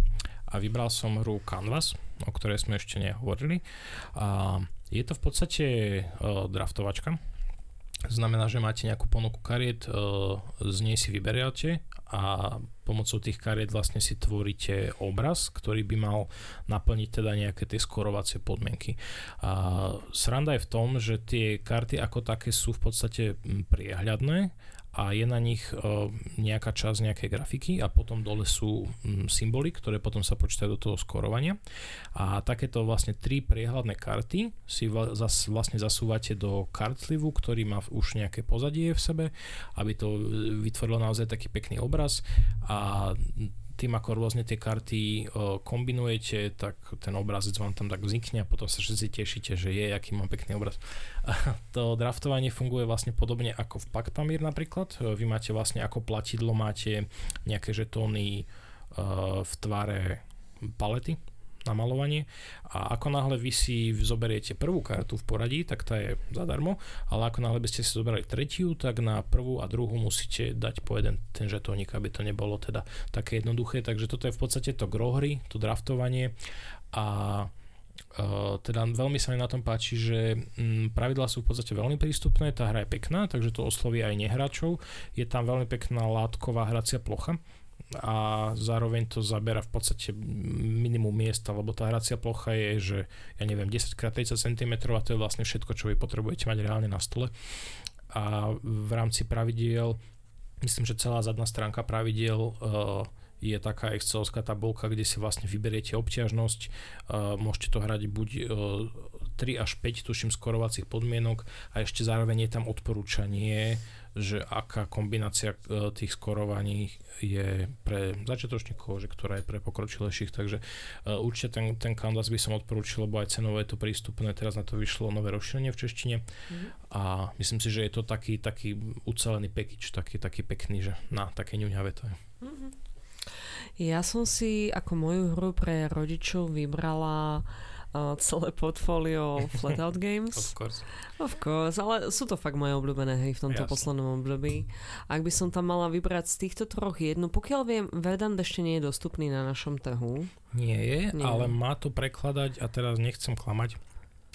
a vybral som hru Canvas, o ktorej sme ešte nehovorili. A je to v podstate uh, draftovačka. Znamená, že máte nejakú ponuku kariet, uh, z nej si vyberiate a pomocou tých kariet vlastne si tvoríte obraz, ktorý by mal naplniť teda nejaké tie skorovacie podmienky. A sranda je v tom, že tie karty ako také sú v podstate priehľadné a je na nich uh, nejaká časť nejakej grafiky a potom dole sú um, symboly, ktoré potom sa počítajú do toho skorovania. A takéto vlastne tri priehľadné karty si vlastne zasúvate do kartlivu, ktorý má už nejaké pozadie v sebe, aby to e, vytvorilo naozaj taký pekný obraz a tým, ako rôzne tie karty kombinujete, tak ten obrazec vám tam tak vznikne a potom sa všetci tešíte, že je, aký mám pekný obraz. A to draftovanie funguje vlastne podobne ako v Pactamir napríklad. Vy máte vlastne ako platidlo, máte nejaké žetóny v tvare palety, na a ako náhle vy si zoberiete prvú kartu v poradí, tak tá je zadarmo, ale ako náhle by ste si zobrali tretiu, tak na prvú a druhú musíte dať po jeden ten žetónik, aby to nebolo teda také jednoduché, takže toto je v podstate to grohry, to draftovanie. A Uh, teda veľmi sa mi na tom páči, že um, pravidlá sú v podstate veľmi prístupné, tá hra je pekná, takže to osloví aj nehráčov. Je tam veľmi pekná látková hracia plocha, a zároveň to zabera v podstate minimum miesta, lebo tá hracia plocha je, že ja neviem, 10x30 cm a to je vlastne všetko, čo vy potrebujete mať reálne na stole. A v rámci pravidiel, myslím, že celá zadná stránka pravidiel uh, je taká excelovská tabulka, kde si vlastne vyberiete obťažnosť, uh, môžete to hrať buď uh, 3 až 5, tuším, skorovacích podmienok a ešte zároveň je tam odporúčanie, že aká kombinácia e, tých skorovaní je pre začiatočníkov, že ktorá je pre pokročilejších, takže uh, určite ten, ten Canvas by som odporúčil, lebo aj cenovo je to prístupné, teraz na to vyšlo nové rozšírenie v češtine mm. a myslím si, že je to taký, taký ucelený package, taký, taký pekný, že na také ňuňavé to je. Mm-hmm. Ja som si ako moju hru pre rodičov vybrala uh, celé portfólio Flatout Games. of course. Of course, ale sú to fakt moje obľúbené hej v tomto Jasne. poslednom období. Ak by som tam mala vybrať z týchto troch jednu, pokiaľ viem, Verdant ešte nie je dostupný na našom trhu. Nie je, nie. ale má to prekladať a teraz nechcem klamať.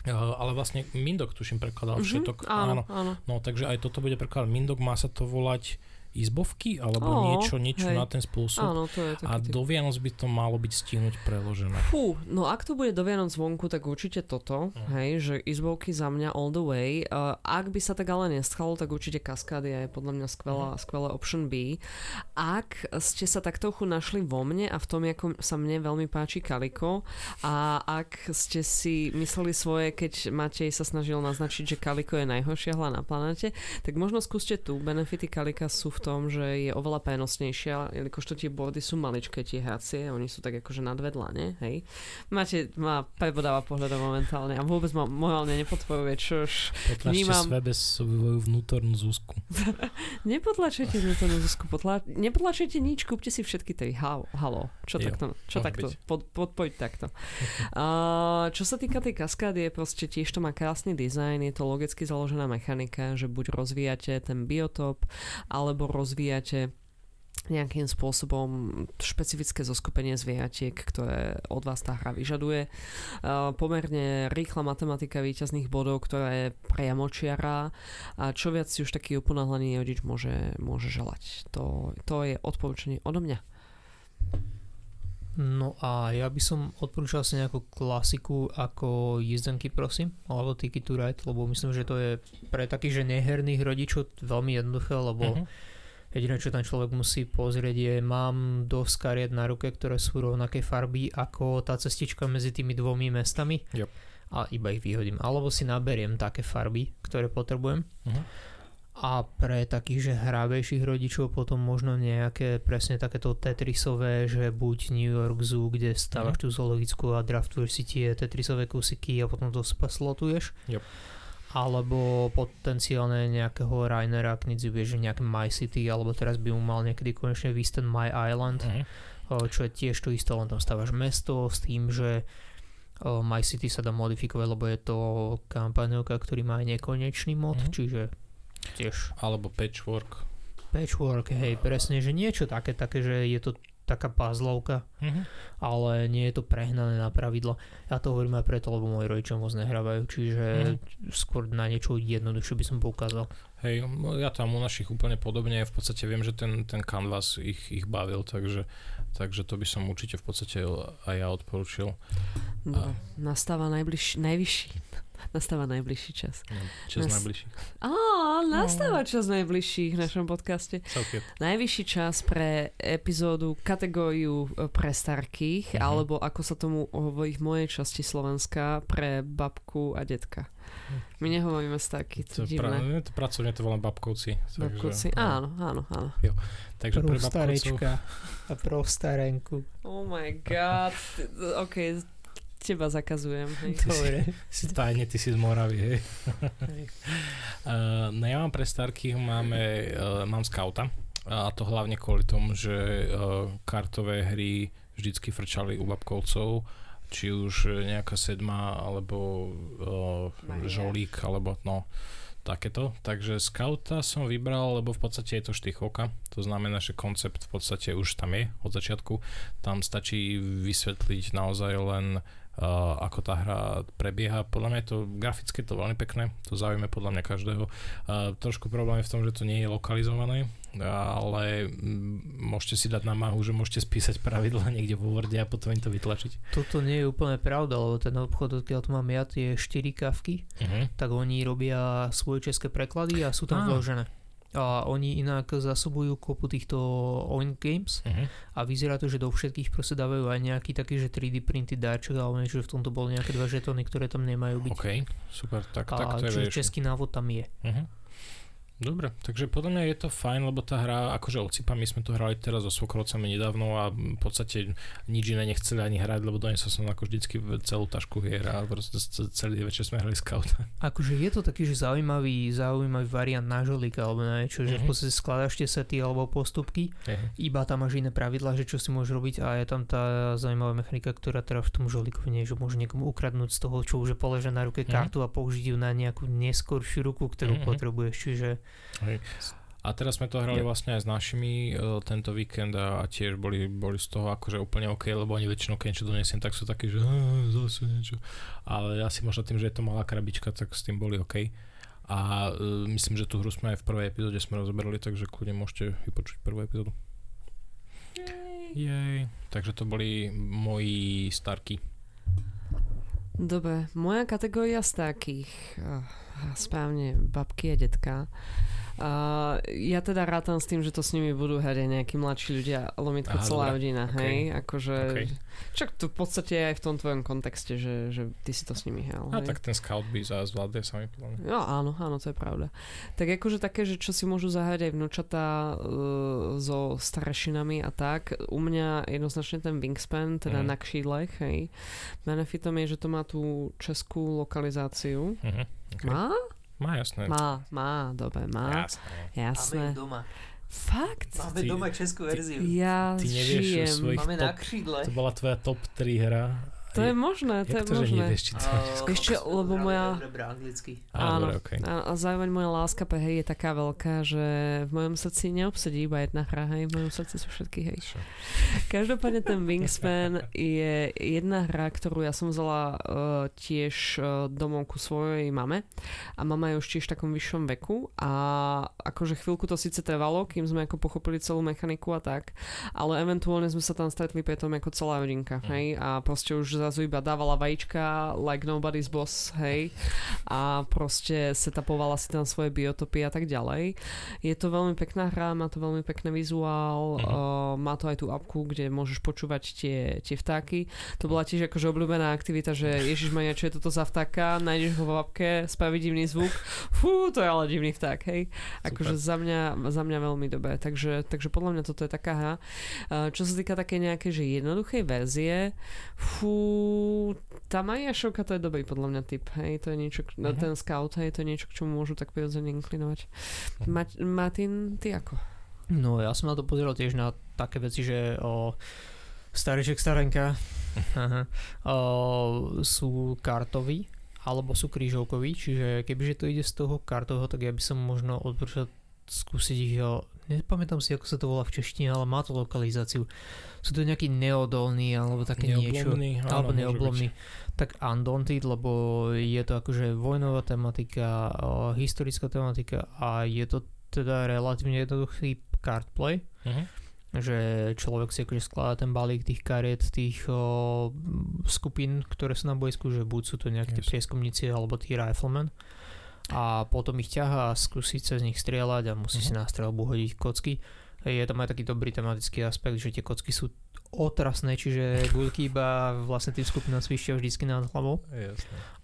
Uh, ale vlastne Mindok tuším prekladal mm-hmm, všetok. Áno, áno. áno. No takže aj toto bude prekladať Mindok, má sa to volať izbovky alebo oh, niečo, niečo hej. na ten spôsob. Áno, to je a do Vianoc by to malo byť stihnúť preložené. Fú, no ak to bude do Vianoc zvonku, tak určite toto, uh. hej, že izbovky za mňa all the way. Uh, ak by sa tak ale nestalo, tak určite Cascadia je podľa mňa skvelá, uh. skvelé option B. Ak ste sa tak trochu našli vo mne a v tom, ako sa mne veľmi páči Kaliko a ak ste si mysleli svoje, keď Matej sa snažil naznačiť, že Kaliko je najhoršia hla na planete, tak možno skúste tu. Benefity Kalika sú v tom, že je oveľa prenosnejšia, jelikož to tie bordy sú maličké, tie hracie, oni sú tak akože nadvedla, nie? Hej. Máte, má prebodáva pohľadom momentálne a vôbec ma morálne nepodporuje, čož Potlačte vnímam... svoje bez svoju vnútornú zúsku. Nepotlačujte vnútornú zisku, potla... nepotlačujte nič, kúpte si všetky tej halo, halo. Čo Jo, takto, čo takto, byť. pod, podpoď takto. Uh, čo sa týka tej kaskády, je proste tiež to má krásny dizajn, je to logicky založená mechanika, že buď rozvíjate ten biotop, alebo rozvíjate nejakým spôsobom špecifické zoskupenie zvieratiek, ktoré od vás tá hra vyžaduje. Uh, pomerne rýchla matematika výťazných bodov, ktorá je priamočiara a čo viac si už taký uponáhlaný rodič môže, môže želať. To, to je odporúčanie odo mňa. No a ja by som odporúčal si nejakú klasiku ako jízdenky prosím, alebo Ticket to Ride, lebo myslím, že to je pre takých, že neherných rodičov veľmi jednoduché, lebo Mhm. Jediné, čo ten človek musí pozrieť je, mám dosť kariet na ruke, ktoré sú rovnakej farby ako tá cestička medzi tými dvomi mestami Yep. a iba ich vyhodím. Alebo si naberiem také farby, ktoré potrebujem. Mhm. A pre takých, že hrábejších rodičov potom možno nejaké presne takéto Tetrisové, že buď New York Zoo, kde stávaš Mhm. tú zoologickú a draftuješ si tie Tetrisové kusiky a potom to spa- slotuješ. Yep. Alebo potenciálne nejakého Rainera, si vieš, že nejaké My City, alebo teraz by mu mal niekedy konečne výsť ten My Island, Mhm. o, čo je tiež to isté, len tam stávaš mesto s tým, že o, My City sa dá modifikovať, lebo je to kampaňovka, ktorý má aj nekonečný mod, Mhm. čiže tiež Alebo patchwork. patchwork, hej, presne, že niečo také, také, že je to taká puzzlovka, Mhm. ale nie je to prehnané na pravidlo. Ja to hovorím aj preto, lebo moji rodičia moc nehrávajú, čiže skôr na niečo jednoduchšie by som poukázal. Hej, no ja tam u našich úplne podobne, v podstate viem, že ten, ten canvas ich, ich bavil, takže, takže to by som určite v podstate aj ja odporučil. No, nastáva najbližší, najvyšší, nastáva najbližší čas. No, Čas Nas- najbližší. Á, nastáva čas najbližších v našom podcaste. Celkiem. Najvyšší čas pre epizódu kategóriu e, pre starkých, Mhm. alebo ako sa tomu hovorí v mojej časti Slovenska, pre babku a detka. My nehovoríme starky, to To, je pra, divné. to pracovne to volám babkovci. Babkovci, Takže, no. áno, áno, áno. Takže pre babkovcov, starečka a pro starenku. Oh my god. OK, teba zakazujem. Hej. Dobre. si tajne, ty si z Moravy, hej. Hej. Uh, no ja mám pre starkých, máme, uh, mám skauta a to hlavne kvôli tomu, že uh, kartové hry vždycky frčali u babkovcov, či už nejaká sedma, alebo uh, žolík, alebo no, takéto. Takže skauta som vybral, lebo v podstate je to štychovka. To znamená, že koncept v podstate už tam je od začiatku. Tam stačí vysvetliť naozaj len uh, ako tá hra prebieha. Podľa mňa je to graficky to veľmi pekné, to zaujíme podľa mňa každého. Uh, trošku problém je v tom, že to nie je lokalizované, ale môžete si dať na mahu, že môžete spísať pravidla niekde vo Worde a potom im to vytlačiť. Toto nie je úplne pravda, lebo ten obchod, odkiaľ tu mám ja, tie 4 kavky, Uh-huh. tak oni robia svoje české preklady a sú tam Á. vložené. A oni inak zásobujú kopu týchto Oink Games Uh-huh. a vyzerá to, že do všetkých proste dávajú aj nejaký taký, že 3D printy alebo niečo, že v tomto boli nejaké dva žetóny, ktoré tam nemajú byť. OK, super, tak, a tak to je čiže český návod tam je. Uh-huh. Dobre, takže podľa mňa je to fajn, lebo tá hra, akože ocipa, my sme to hrali teraz so svokrovcami nedávno a v podstate nič iné nechceli ani hrať, lebo donesol som ako vždycky celú tašku hier a proste celý večer sme hrali scout. Akože je to taký, že zaujímavý, zaujímavý variant na žolíka alebo na niečo, že v Mhm. podstate skladaš tie sety alebo postupky, iba tam máš iné pravidlá, že čo si môžeš robiť a je tam tá zaujímavá mechanika, ktorá teda v tom žolíkovi nie je, že môže niekomu ukradnúť z toho, čo už je na ruke Mhm. kartu a použiť ju na nejakú neskoršiu ruku, ktorú Mhm. potrebuješ, čiže A teraz sme to hrali vlastne aj s našimi uh, tento víkend a, a tiež boli, boli z toho akože úplne OK, lebo oni väčšinou keď niečo donesiem, tak sú takí, že "Á, zase niečo. Ale asi možno tým, že je to malá krabička, tak s tým boli OK. A uh, myslím, že tú hru sme aj v prvej epizóde sme rozoberali, takže kľudne môžete vypočuť prvú epizódu. Jej. Takže to boli moji starky. Dobre, moja kategória z takých, uh, správne babky a detka, Uh, ja teda rátam s tým, že to s nimi budú hrať aj nejakí mladší ľudia, lomitko Aha, celá dobre. hodina, Ok. hej, akože, Ok. čak to v podstate aj v tom tvojom kontexte, že, že ty si to s nimi hral, No tak ten scout by za zvládne sa mi podľa. No áno, áno, to je pravda. Tak akože také, že čo si môžu zahrať aj vnúčatá uh, so starešinami a tak, u mňa jednoznačne ten Wingspan, teda Mhm. na kšídlech, hej. Benefitom je, že to má tú českú lokalizáciu. Mhm. Okay. Má? Má, jasné. Má, má, dobre, má. Jasné. Jasné. doma. Fakt? Máme Ty- doma českú Ja Ty nevieš žijem. svojich Máme na top, křídle. to bola tvoja top 3 hra. To je možné, to je to, možné. nevieš, či to čo, lebo moja- anglicky. Á, Áno. dobre, okay. A, a zároveň moja láska pre hej je taká veľká, že v mojom srdci neobsedí iba jedna hra, hej, v mojom srdci sú všetky hej. Čo? Každopádne ten Wingspan je jedna hra, ktorú ja som vzala uh, tiež uh, domov ku svojej mame a mama je už tiež v takom vyššom veku a akože chvíľku to síce trvalo, kým sme ako pochopili celú mechaniku a tak, ale eventuálne sme sa tam stretli pri tom ako celá rodinka, Mhm. hej, a proste už zrazu iba dávala vajíčka like nobody's boss, hej, a proste setapovala si tam svoje biotopy a tak ďalej. Je to veľmi pekná hra, má to veľmi pekný vizuál, Mhm. uh, má to aj tú apku, kde môžeš počúvať tie, tie vtáky. To bola tiež akože obľúbená aktivita, že Ježiš Maria, čo je toto za vtáka, nájdeš ho v apke, spraví divný zvuk, fú, to je ale divný vták, hej. Akože za mňa, za mňa veľmi dobré, takže, takže podľa mňa toto je taká hra. Uh, čo sa týka také nejakej, že jednoduchej verzie, fú, tá Majašovka to je dobrý podľa mňa typ, hej, to je niečo, Mhm. mm-hmm. ten scout, hej, to je niečo, k čomu môžu tak prirodzene inklinovať. Mat- Martin, ty ako? No ja som na to pozeral tiež na také veci, že o, stareček, starenka aha, o, sú kartoví alebo sú krížovkoví, čiže kebyže to ide z toho kartového, tak ja by som možno odporúčal skúsiť ich, nepamätám si, ako sa to volá v češtine, ale má to lokalizáciu. Sú to nejaký neodolný alebo také niečo. Neoblomný, áno, alebo neoblomný. Tak Undaunted, lebo je to akože vojnová tematika, historická tematika a je to teda relatívne jednoduchý card play. Mhm. že človek si akože skladá ten balík tých kariet, tých o, skupín, ktoré sú na boisku, že buď sú to nejaké tie Jasne. prieskumníci alebo tí riflemen a potom ich ťahá a skúsi cez nich strieľať a musí si Mhm. na strelbu hodiť kocky. Je tam aj taký dobrý tematický aspekt, že tie kocky sú otrasné, čiže guľky iba vlastne tým skupinám svišťa vždycky nad hlavou.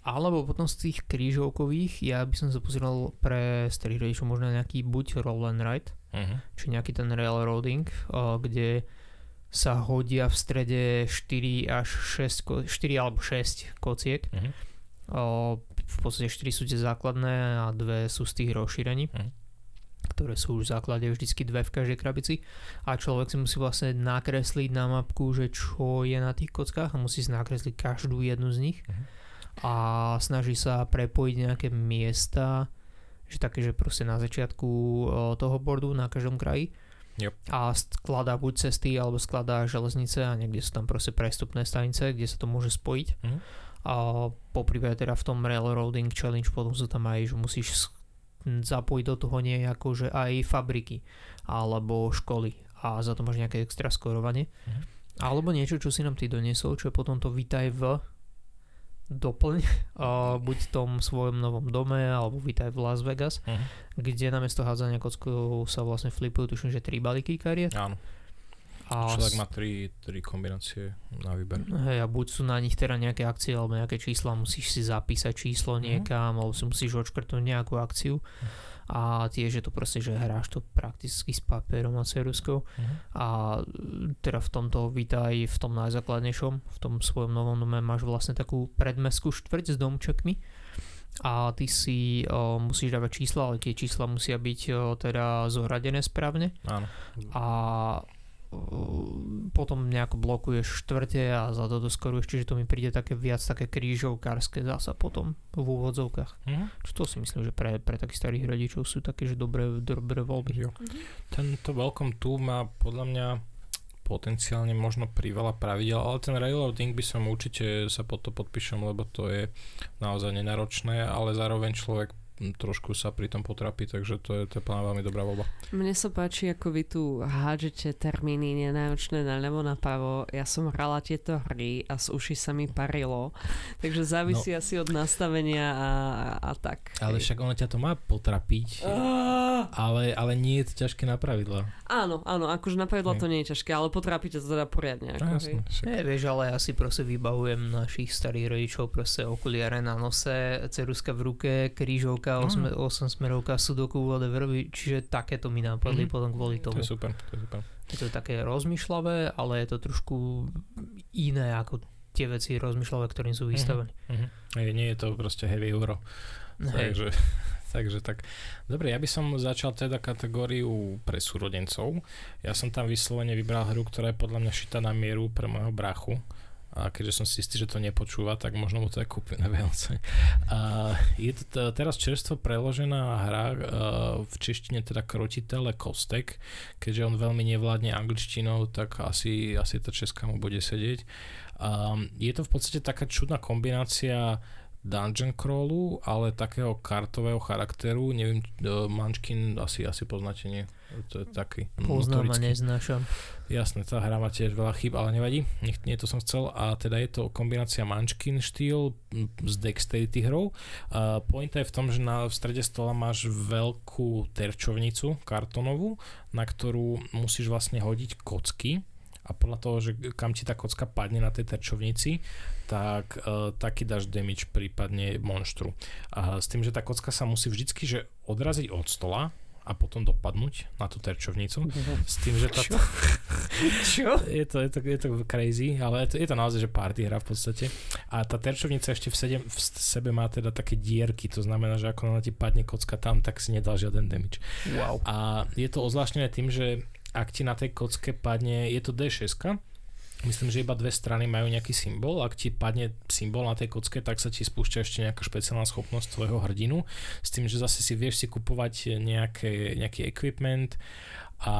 Alebo potom z tých krížovkových, ja by som sa pozeral pre starých rodičov možno nejaký buď roll and ride, Mhm. či nejaký ten railroading, kde sa hodia v strede 4 až 6, ko- 4 alebo 6 kociek. Mhm. V podstate 4 sú tie základné a dve sú z tých rozšírení, Mhm. ktoré sú už v základe vždycky dve v každej krabici. A človek si musí vlastne nakresliť na mapku, že čo je na tých kockách a musí si nakresliť každú jednu z nich. Mhm. A snaží sa prepojiť nejaké miesta, že také, že proste na začiatku toho bordu na každom kraji Yep. a skladá buď cesty alebo skladá železnice a niekde sú tam proste prestupné stanice, kde sa to môže spojiť. Mhm. A poprípade teda v tom Railroading Challenge potom sú tam aj, že musíš zapojiť do toho nejako, že aj fabriky alebo školy a za to máš nejaké extra skorovanie. Mhm. Alebo niečo, čo si nám ty doniesol, čo je potom to vítaj v doplň, a buď v tom svojom novom dome, alebo vítaj v Las Vegas, Mhm. kde namiesto hádzania kockov sa vlastne flipujú, tuším, že tri balíky kariet. Áno. A Človek má tri, tri kombinácie na výber. Hej, a buď sú na nich teda nejaké akcie alebo nejaké čísla, musíš si zapísať číslo Mhm. niekam, alebo si musíš odškrtnúť nejakú akciu. A tiež je to proste, že hráš to prakticky s papierom a ceruskou. Mhm. A e, teda v tomto vítaj v tom najzákladnejšom, v tom svojom novom dome máš vlastne takú predmestskú štvrť s domčekmi a ty si o, musíš dávať čísla, ale tie čísla musia byť o, teda zohradené správne Áno. a potom nejako blokuješ štvrte a za to doskoruješ, čiže to mi príde také viac také krížovkárske zasa potom v úvodzovkách. Mhm. Čo to si myslím, že pre, pre takých starých rodičov sú také, že dobré, dobré voľby. Jo. Tento Welcome tu má podľa mňa potenciálne možno priveľa pravidel, ale ten railroading by som určite sa pod to podpíšem, lebo to je naozaj nenáročné, ale zároveň človek trošku sa pri tom potrapiť, takže to je, to je plná veľmi dobrá voľba. Mne sa páči, ako vy tu hádžete termíny nenáročné na ľavo napravo. Ja som hrala tieto hry a z uši sa mi parilo, takže závisí no. asi od nastavenia a, a tak. Ale však ono ťa to má potrapiť, ale, ale nie je to ťažké na pravidla. Áno, áno, akože na pravidla to nie je ťažké, ale potrapiť to teda poriadne. Ako, no, jasne, Nie, vieš, ale ja si proste vybavujem našich starých rodičov, proste okuliare na nose, ceruska v ruke, krížovka, 8, no. 8 smerovka, sudoku, whatever, čiže takéto mi napadli mm-hmm. potom kvôli tomu. To je super, to je super. Je to také rozmýšľavé, ale je to trošku iné ako tie veci rozmýšľavé, ktorým sú mhm, vystavení. Mm-hmm. Nie je to proste heavy euro. Hej. Takže, takže tak. Dobre, ja by som začal teda kategóriu pre súrodencov. Ja som tam vyslovene vybral hru, ktorá je podľa mňa šita na mieru pre môjho brachu a keďže som si istý, že to nepočúva, tak možno mu to aj kúpim na Vianoce. A je to t- teraz čerstvo preložená hra uh, v češtine teda Krotitele Kostek, keďže on veľmi nevládne angličtinou, tak asi, asi tá česká mu bude sedieť. Um, je to v podstate taká čudná kombinácia dungeon crawlu, ale takého kartového charakteru. Neviem, Munchkin asi, asi poznáte, nie? To je taký Poznám a neznášam. Jasné, tá hra má tiež veľa chyb, ale nevadí. Nie to som chcel. A teda je to kombinácia Munchkin štýl s Dexterity hrou. Uh, pointa je v tom, že na, v strede stola máš veľkú terčovnicu kartonovú, na ktorú musíš vlastne hodiť kocky a podľa toho, že kam ti tá kocka padne na tej terčovnici, tak uh, taký dáš damage prípadne monštru. A s tým, že tá kocka sa musí vždycky že odraziť od stola, a potom dopadnúť na tú terčovnicu. S tým, že táto... Čo? Je to, je, to, je to crazy, ale je to, je to naozaj, že party hra v podstate. A tá terčovnica ešte v, sedem, v sebe má teda také dierky, to znamená, že ako na ti padne kocka tam, tak si nedal žiaden damage. Wow. A je to ozvláštnené tým, že ak ti na tej kocke padne, je to D6, Myslím, že iba dve strany majú nejaký symbol. Ak ti padne symbol na tej kocke, tak sa ti spúšťa ešte nejaká špeciálna schopnosť tvojho hrdinu. S tým, že zase si vieš si kupovať nejaké, nejaký equipment a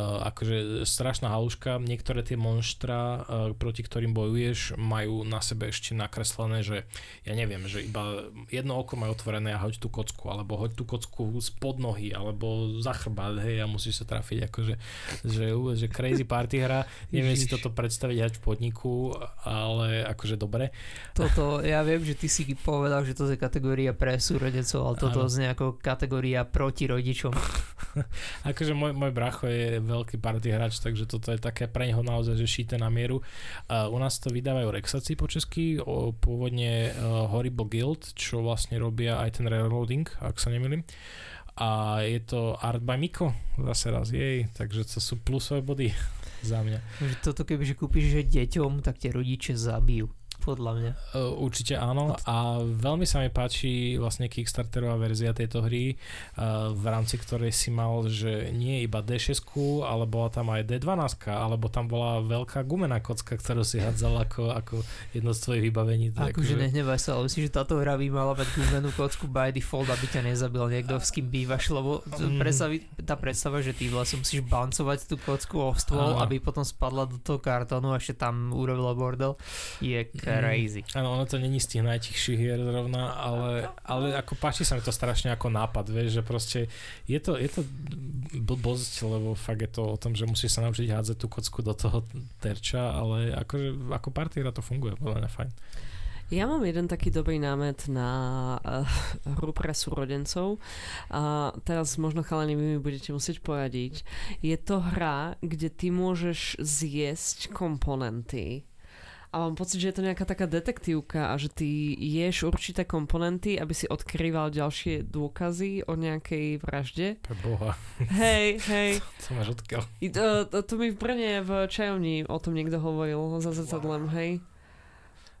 akože strašná haluška, niektoré tie monštra, uh, proti ktorým bojuješ, majú na sebe ešte nakreslené, že ja neviem, že iba jedno oko majú otvorené a hoď tú kocku, alebo hoď tú kocku spod nohy, alebo za chrbát, hej, a musíš sa trafiť, akože, že, že crazy party hra, neviem si toto predstaviť ať v podniku, ale akože dobre. Toto, ja viem, že ty si povedal, že to je kategória pre súrodecov, ale toto je ako kategória proti rodičom. akože môj, môj bracho je veľký party hráč, takže toto je také pre neho naozaj, že šíte na mieru. Uh, u nás to vydávajú Rexaci po česky, o, pôvodne uh, Horrible Guild, čo vlastne robia aj ten railroading, ak sa nemýlim. A je to Art by Miko, zase raz jej, takže to sú plusové body za mňa. Toto kebyže kúpiš že deťom, tak tie rodiče zabijú podľa mňa. Uh, určite áno a veľmi sa mi páči vlastne Kickstarterová verzia tejto hry, uh, v rámci ktorej si mal, že nie iba D6, ale bola tam aj D12, alebo tam bola veľká gumená kocka, ktorú si hádzal ako, ako jedno z tvojich vybavení. Akože nehnevaj sa, ale myslím, že táto hra by mala mať gumenú kocku by default, aby ťa nezabil niekto, s kým bývaš, lebo mm. predstavi, tá predstava, že ty vlastne musíš bancovať tú kocku o stôl, aby potom spadla do toho kartónu a ešte tam urobila bordel, je crazy. Mm, áno, ono to není z tých najtichších hier zrovna, ale, ale ako páči sa mi to strašne ako nápad, vieš, že proste je to, je to blbosť, lebo fakt je to o tom, že musíš sa naučiť hádzať tú kocku do toho terča, ale akože ako party hra to funguje, podľa mňa fajn. Ja mám jeden taký dobrý námet na uh, hru pre súrodencov. A uh, teraz možno chalani vy mi budete musieť poradiť. Je to hra, kde ty môžeš zjesť komponenty a mám pocit, že je to nejaká taká detektívka a že ty ješ určité komponenty, aby si odkrýval ďalšie dôkazy o nejakej vražde. boha. Hej, hej. Co máš odkiaľ? To, to, to mi v Brne v čajovni o tom niekto hovoril za zrcadlem, wow. hej.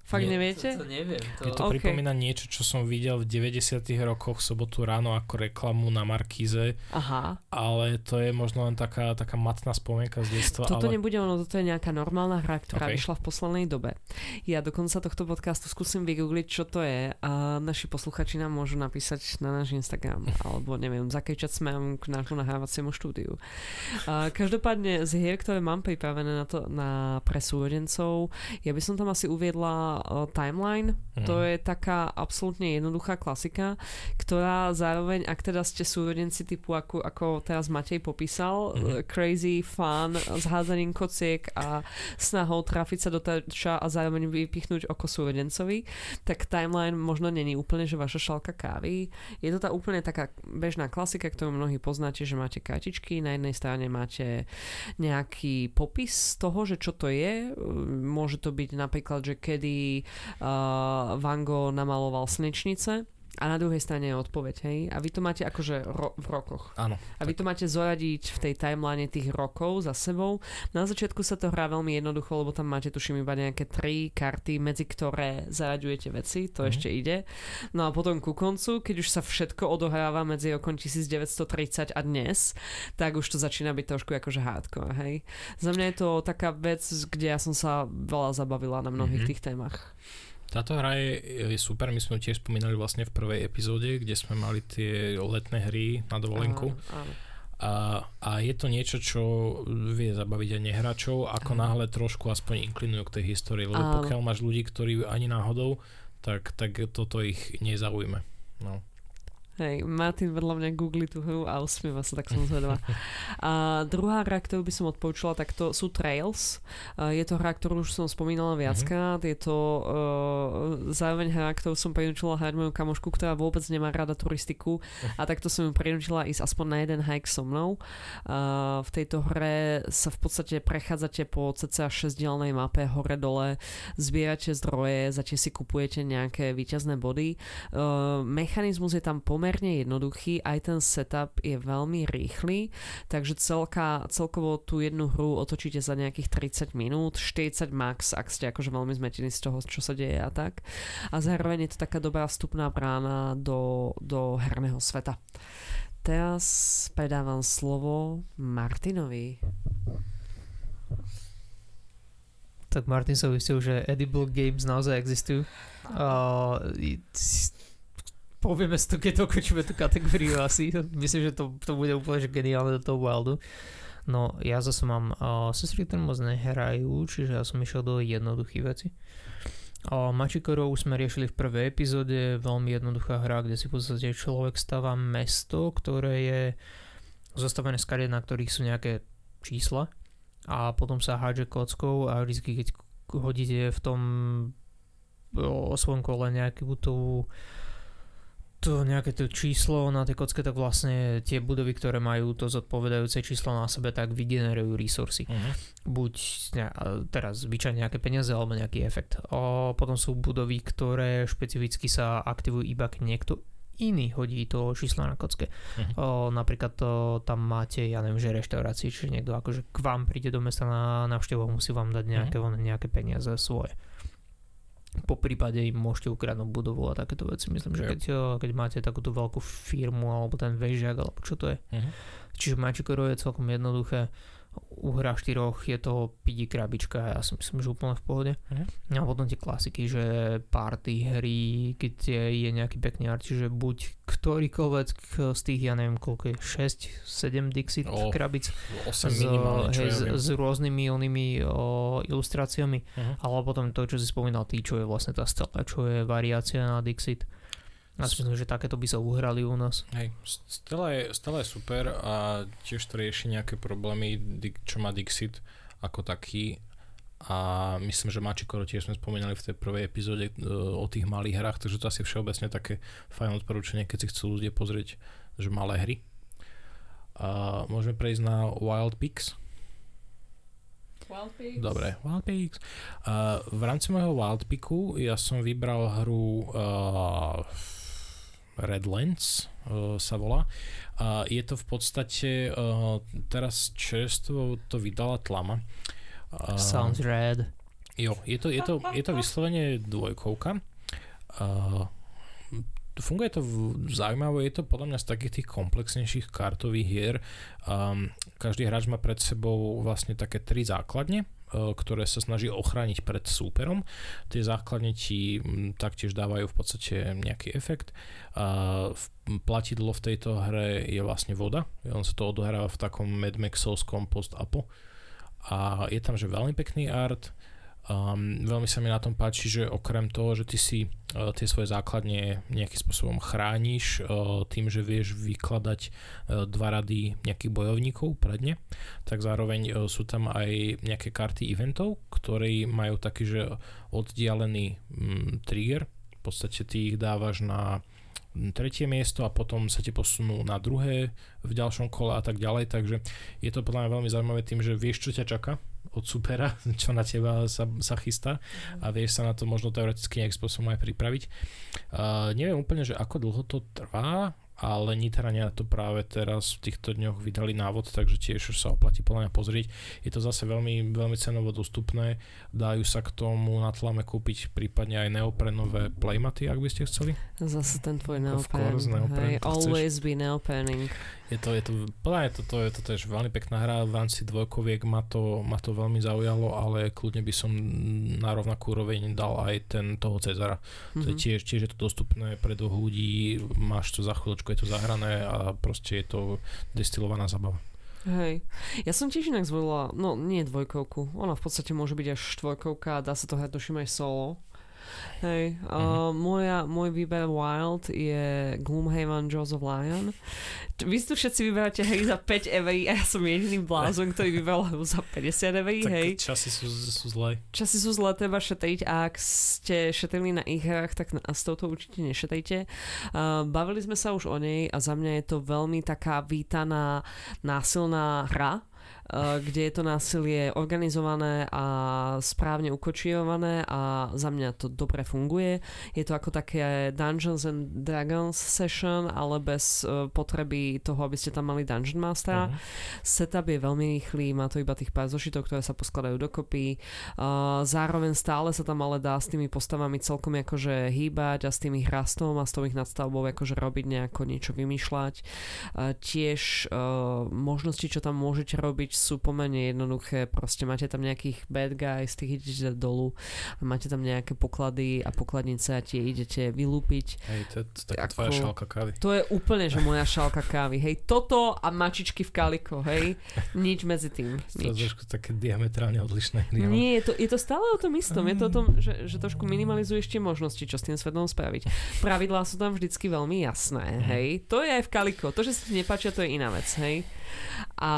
Fakt Nie, neviete? To, to neviem. To... Je to okay. pripomína niečo, čo som videl v 90 rokoch v sobotu ráno ako reklamu na Markíze. Aha. Ale to je možno len taká, taká matná spomienka z detstva. Toto ale... nebude ono, toto je nejaká normálna hra, ktorá okay. vyšla v poslednej dobe. Ja do konca tohto podcastu skúsim vygoogliť, čo to je a naši posluchači nám môžu napísať na náš Instagram alebo neviem, zakejčať smerom k nášmu nahrávaciemu štúdiu. A každopádne z hier, ktoré mám pripravené na to na pre súrodencov, ja by som tam asi uviedla Timeline. Mhm. To je taká absolútne jednoduchá klasika, ktorá zároveň, ak teda ste súrodenci typu, ako, ako teraz Matej popísal, Mhm. uh, crazy, fun, s hádzaním kociek a snahou trafiť sa do terča a zároveň vypichnúť oko súrodencovi, tak Timeline možno není úplne, že vaša šalka kávy. Je to tá úplne taká bežná klasika, ktorú mnohí poznáte, že máte kartičky, na jednej strane máte nejaký popis toho, že čo to je. Môže to byť napríklad, že kedy uh, Van Gogh namaloval slnečnice a na druhej strane je odpoveď, hej? A vy to máte akože ro- v rokoch. Áno. A vy to máte zoradiť v tej timeline tých rokov za sebou. Na začiatku sa to hrá veľmi jednoducho, lebo tam máte tuším iba nejaké tri karty, medzi ktoré zaraďujete veci, to Mhm. ešte ide. No a potom ku koncu, keď už sa všetko odohráva medzi rokom 1930 a dnes, tak už to začína byť trošku akože hardcore, hej. Za mňa je to taká vec, kde ja som sa veľa zabavila na mnohých Mhm. tých témach. Táto hra je, je super, my sme ju tiež spomínali vlastne v prvej epizóde, kde sme mali tie letné hry na dovolenku. Áno, áno. A, a je to niečo, čo vie zabaviť aj nehráčov, ako Áno. náhle trošku aspoň inklinujú k tej histórii, lebo Áno. pokiaľ máš ľudí, ktorí ani náhodou, tak, tak toto ich nezaujme. No. Hej, Martin vedľa mňa googli tú hru a usmieva sa, tak som zvedavá. A druhá hra, ktorú by som odporúčala, tak to sú Trails. Je to hra, ktorú už som spomínala viackrát. Je to uh, zároveň hra, ktorú som prinúčila hrať moju kamošku, ktorá vôbec nemá rada turistiku a takto som ju prinúčila ísť aspoň na jeden hike so mnou. Uh, v tejto hre sa v podstate prechádzate po cca 6-dielnej mape hore-dole, zbierate zdroje, zatiaľ si kupujete nejaké výťazné body. Uh, mechanizmus je tam pomerne jednoduchý, aj ten setup je veľmi rýchly, takže celka, celkovo tú jednu hru otočíte za nejakých 30 minút, 40 max, ak ste akože veľmi zmetení z toho, čo sa deje a tak. A zároveň je to taká dobrá vstupná brána do, do herného sveta. Teraz predávam slovo Martinovi. Tak Martin sa uistil, že edible games naozaj existujú. Uh, povieme to, keď dokončíme tú kategóriu asi. Myslím, že to, to bude úplne že geniálne do toho wildu. No ja zase mám uh, sestry, ktoré moc nehrajú, čiže ja som išiel do jednoduchých vecí. Uh, Machikorov už sme riešili v prvej epizóde, veľmi jednoduchá hra, kde si v podstate človek stáva mesto, ktoré je zostavené z kariet, na ktorých sú nejaké čísla a potom sa hádže kockou a vždy, keď hodíte v tom o svojom kole nejakú tú to nejaké to číslo na tej kocke, tak vlastne tie budovy, ktoré majú to zodpovedajúce číslo na sebe, tak vygenerujú resursy. Uh-huh. Buď ne, teraz zvyčajne nejaké peniaze alebo nejaký efekt. O, potom sú budovy, ktoré špecificky sa aktivujú iba keď niekto iný hodí to číslo na kocke. Mhm. O, napríklad to, tam máte, ja neviem, že reštaurácii, čiže niekto akože k vám príde do mesta na návštevu musí vám dať nejaké, mm. nejaké peniaze svoje. Po prípade im môžete ukradnúť budovu a takéto veci. Myslím, že keď, o, keď máte takúto veľkú firmu alebo ten vežiak, alebo čo to je. Uh-huh. Čiže Magikorov je celkom jednoduché. U hra štyroch je to pidi krabička, ja si myslím, že úplne v pohode. Mhm. No a potom tie klasiky, že party hry, kde je nejaký pekný art, čiže buď ktorýkoľvek z tých, ja neviem koľko je, 6, 7 Dixit O, krabic 8 s, hej, ja s, s rôznymi onými o, ilustráciami, Uh-huh. alebo potom to, čo si spomínal ty, čo je vlastne tá stela, čo je variácia na Dixit. Ja si myslím, že takéto by sa uhrali u nás. Hej, Stella je, Stella je super a tiež to rieši nejaké problémy, čo má Dixit ako taký a myslím, že Machikoro tiež sme spomínali v tej prvej epizóde e, o tých malých hrách, takže to asi všeobecne také fajn odporúčanie, keď si chcú ľudia pozrieť, že malé hry. A môžeme prejsť na Wild Pix. Dobre, Wild Pix. A v rámci môjho Wild Piku ja som vybral hru uh, Redlands uh, sa volá. A je to v podstate uh, teraz čerstvo to vydala Tlama. Sounds red. Jo, je to, je to, je to vyslovene dvojkovka. Funguje to v, zaujímaво, je to podľa mňa z takých tých komplexnejších kartových hier. Um, každý hráč má pred sebou vlastne také tri základne, ktoré sa snaží ochrániť pred súperom. Tie základne ti taktiež dávajú v podstate nejaký efekt. V- platidlo v tejto hre je vlastne voda. On sa to odohráva v takom Mad Maxovskom post-apo. A je tam, že veľmi pekný art, Um, veľmi sa mi na tom páči, že okrem toho, že ty si uh, tie svoje základne nejakým spôsobom chrániš uh, tým, že vieš vykladať uh, dva rady nejakých bojovníkov predne, tak zároveň uh, sú tam aj nejaké karty eventov, ktoré majú taký, že oddialený um, trigger, v podstate ty ich dávaš na tretie miesto a potom sa ti posunú na druhé v ďalšom kole a tak ďalej, takže je to podľa mňa veľmi zaujímavé tým, že vieš, čo ťa čaká od supera, čo na teba sa, sa chystá. A vieš sa na to možno teoreticky nejak spôsobom aj pripraviť. Uh, neviem úplne, že ako dlho to trvá, ale Nitrania to práve teraz v týchto dňoch vydali návod, takže tiež sa oplatí podľa mňa pozrieť. Je to zase veľmi, veľmi cenovo dostupné, dajú sa k tomu na tlame kúpiť prípadne aj neoprenové playmaty, ak by ste chceli. Zase ten tvoj neopren. neopren hey, always be neoprening. Je to, je to, podľa to, to, je, to je veľmi pekná hra, v rámci dvojkoviek ma to, ma to veľmi zaujalo, ale kľudne by som na rovnakú úroveň dal aj ten toho Cezara. Mm-hmm. To je mhm. tiež, tiež je to dostupné pre dvoch ľudí, máš to za chvíľočku, je to zahrané a proste je to destilovaná zabava. Hej. Ja som tiež inak zvolila, no nie dvojkovku, ona v podstate môže byť až štvorkovka dá sa to hrať tuším aj solo. Hej, uh, moja, môj výber Wild je Gloomhaven of Lion. Vy tu všetci vyberáte hry za 5 eur a ja som jediný blázon, ktorý vyberal za 50 eur, hej. časy sú, sú zlé. Časy sú zlé, treba šetriť a ak ste šetrili na ich hrách, tak na, s touto určite nešetrite. Uh, bavili sme sa už o nej a za mňa je to veľmi taká vítaná násilná hra, kde je to násilie organizované a správne ukočírované a za mňa to dobre funguje. Je to ako také Dungeons and Dragons session, ale bez eh, potreby toho, aby ste tam mali Dungeon Mastera. Uh-huh. Setup je veľmi rýchly, má to iba tých pár zošitov, ktoré sa poskladajú dokopy. Eh, zároveň stále sa tam ale dá s tými postavami celkom akože hýbať a s tým ich rastom a s tou ich nadstavbou akože robiť nejako niečo vymýšľať. Tiež možnosti, čo tam môžete robiť sú pomerne jednoduché, proste máte tam nejakých bad guys, tých idete dolu a máte tam nejaké poklady a pokladnice a tie idete vylúpiť. Hej, to je taká tvoja šálka kávy. To je úplne, že moja šálka kávy. Hej, toto a mačičky v kaliko, hej, nič medzi tým. Nič. To je trošku také diametrálne odlišné. Nie, je to, je to stále o tom istom. Je to o tom, že, že trošku minimalizuješ tie možnosti, čo s tým svetom spraviť. Pravidlá sú tam vždycky veľmi jasné, hej. To je aj v kaliko. To, že sa ti nepáčia, to je iná vec, hej a,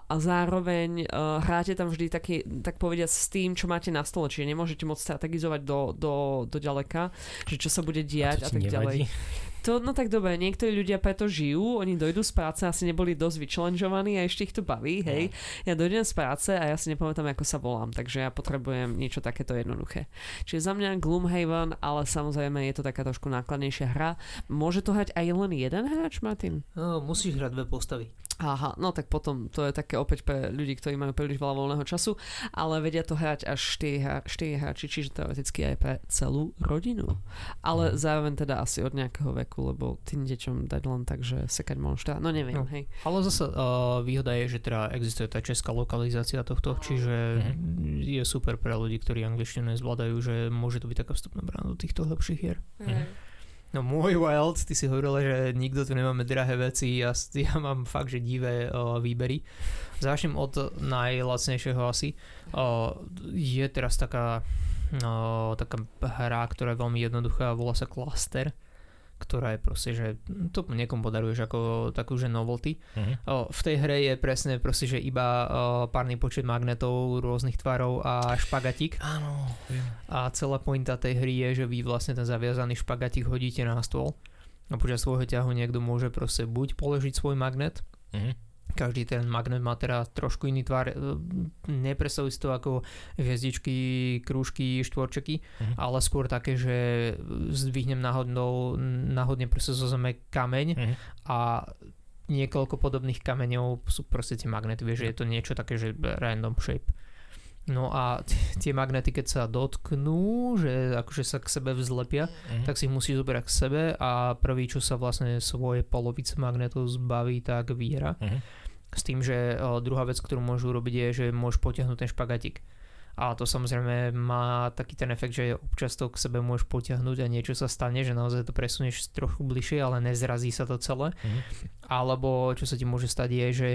a zároveň uh, hráte tam vždy taký, tak povediať s tým, čo máte na stole, čiže nemôžete moc strategizovať do, do, do ďaleka, že čo sa bude diať a, a tak nevadí? ďalej. To, no tak dobre, niektorí ľudia preto žijú, oni dojdú z práce, asi neboli dosť vyčlenžovaní a ešte ich to baví, hej. No. Ja dojdem z práce a ja si nepamätám, ako sa volám, takže ja potrebujem niečo takéto jednoduché. Čiže za mňa Gloomhaven, ale samozrejme je to taká trošku nákladnejšia hra. Môže to hrať aj len jeden hráč, Martin? No, musíš hrať dve postavy. Aha, no tak potom to je také opäť pre ľudí, ktorí majú príliš veľa voľného času, ale vedia to hrať až 4, 4 hráči, čiže teoreticky aj pre celú rodinu. Ale mhm. zároveň teda asi od nejakého veku, lebo tým deťom dať len tak, že sekať monštra, no neviem, no. hej. Ale zase uh, výhoda je, že teda existuje tá česká lokalizácia tohto, čiže mm. je super pre ľudí, ktorí angličtinu nezvládajú, že môže to byť taká vstupná brána do týchto lepších hier. Mm. No môj Wild, ty si hovorila, že nikto tu nemáme drahé veci, ja, ja mám fakt, že divé uh, výbery. Začnem od najlacnejšieho asi. Uh, je teraz taká, uh, taká hra, ktorá je veľmi jednoduchá, volá sa Cluster ktorá je proste, že to niekomu podaruješ ako takú, že novelty. Uh-huh. V tej hre je presne proste, že iba párny počet magnetov rôznych tvarov a špagatík. Áno, viem. A celá pointa tej hry je, že vy vlastne ten zaviazaný špagatík hodíte na stôl a počas svojho ťahu niekto môže proste buď položiť svoj magnet, uh-huh každý ten magnet má teda trošku iný tvar. E, Nepredstavuj si to ako hviezdičky, krúžky, štvorčeky, uh-huh. ale skôr také, že zdvihnem náhodnou, náhodne proste zo zeme kameň uh-huh. a niekoľko podobných kameňov sú proste tie magnety, vieš, že je to niečo také, že random shape. No a t- tie magnety, keď sa dotknú, že akože sa k sebe vzlepia, mm-hmm. tak si ich musí zobrať k sebe a prvý, čo sa vlastne svoje polovice magnetov zbaví, tak vyhra. Mm-hmm. S tým, že o, druhá vec, ktorú môžu robiť je, že môžeš potiahnuť ten špagatik. A to samozrejme má taký ten efekt, že občas to k sebe môžeš potiahnuť a niečo sa stane, že naozaj to presunieš trochu bližšie, ale nezrazí sa to celé. Mhm. Alebo čo sa ti môže stať je, že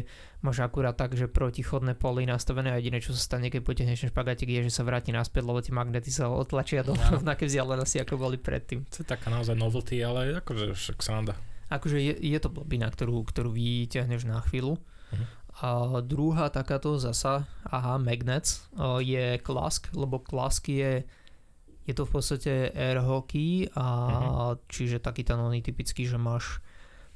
máš akurát tak, že protichodné poly nastavené a jediné, čo sa stane, keď potiahneš ten špagátik, je, že sa vráti naspäť, lebo tie magnety sa otlačia do Áno. rovnaké vzdialenosti, ako boli predtým. To je taká naozaj novelty, ale akože však sa dá. Akože je, je to blbina, ktorú, ktorú vyťahneš na chvíľu. A druhá takáto zasa, aha, Magnets, je Klask, lebo Klask je, je to v podstate air hockey a Mhm. čiže taký ten oný typický, že máš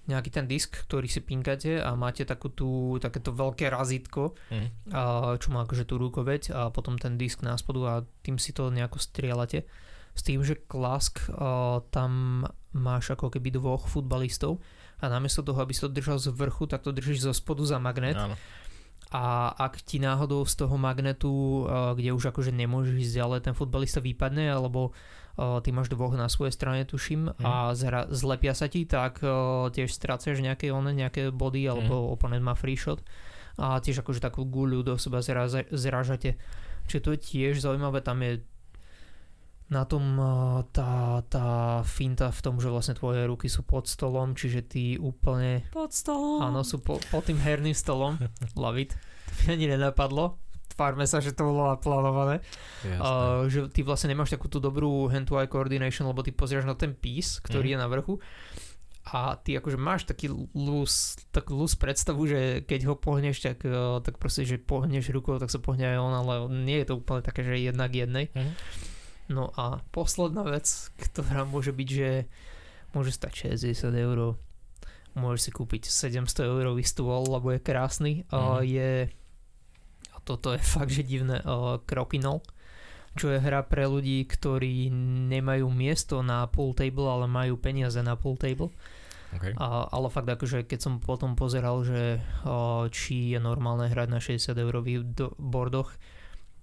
nejaký ten disk, ktorý si pinkate a máte takú tú, takéto veľké razítko, Mhm. a, čo má akože tú rukoveď a potom ten disk na spodu a tým si to nejako strieľate. S tým, že Klask a, tam máš ako keby dvoch futbalistov a namiesto toho, aby si to držal z vrchu, tak to držíš zo spodu za magnet Áno. a ak ti náhodou z toho magnetu, a, kde už akože nemôžeš ísť ďalej, ten futbalista vypadne alebo a, ty máš dvoch na svojej strane, tuším, a zra, zlepia sa ti, tak a, tiež strácaš nejaké, one, nejaké body alebo oponent má free shot a tiež akože takú guľu do seba zrážate. Čiže to je tiež zaujímavé, tam je na tom a, tá, tá finta v tom, že vlastne tvoje ruky sú pod stolom, čiže ty úplne Pod stolom. Áno, sú po, pod tým herným stolom. Love it. To mi ani nenapadlo. Tvárme sa, že to bolo naplánované. Uh, že ty vlastne nemáš takú tú dobrú hand-to-eye coordination, lebo ty pozrieš na ten pís, ktorý Mhm. je na vrchu a ty akože máš taký lus, takú lus predstavu, že keď ho pohneš, tak, uh, tak proste, že pohneš rukou, tak sa pohne aj on, ale nie je to úplne také, že jedna k jednej. Mhm. No a posledná vec, ktorá môže byť, že môže stať 60 eur, môžeš si kúpiť 700 eurový stôl, lebo je krásny, Mhm. je a toto je fakt, že divné, Crokinole, čo je hra pre ľudí, ktorí nemajú miesto na pool table, ale majú peniaze na pool table. Okay. A, ale fakt akože keď som potom pozeral, že uh, či je normálne hrať na 60 eurových do- bordoch,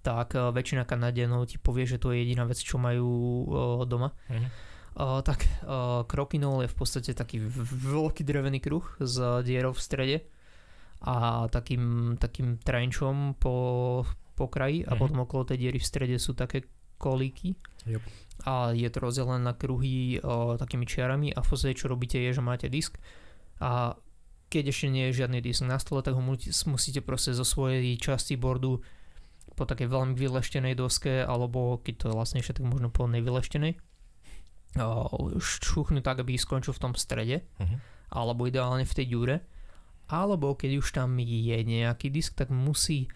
tak uh, väčšina Kanadianov ti povie, že to je jediná vec, čo majú uh, doma. Mhm. Uh, tak uh, Crokinole je v podstate taký veľký drevený kruh s dierou v strede a takým, takým trenčom po, po kraji a Mhm. potom okolo tej diery v strede sú také kolíky Yep. a je to rozdelené na kruhy uh, takými čiarami a v podstate čo robíte je, že máte disk a keď ešte nie je žiadny disk na stole, tak ho mu- musíte proste zo svojej časti bordu po takej veľmi vyleštenej doske alebo keď to je ešte tak možno po nevyleštenej šuchnúť tak, aby skončil v tom strede Mhm. alebo ideálne v tej ďure alebo keď už tam je nejaký disk, tak musí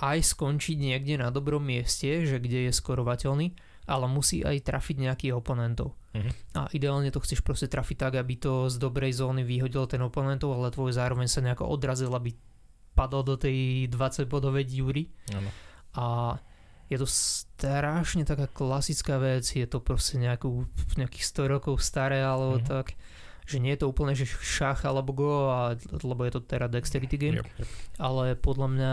aj skončiť niekde na dobrom mieste, že kde je skorovateľný, ale musí aj trafiť nejakých oponentov. Mhm. A ideálne to chceš proste trafiť tak, aby to z dobrej zóny vyhodil ten oponentov, ale tvoj zároveň sa nejako odrazil, aby padol do tej 20 bodovej diúry. Áno. A je to strašne taká klasická vec, je to proste nejakú, nejakých 100 rokov staré alebo Mhm. tak, že nie je to úplne že šach alebo go, a, lebo je to teda dexterity game, Yep, yep. ale podľa mňa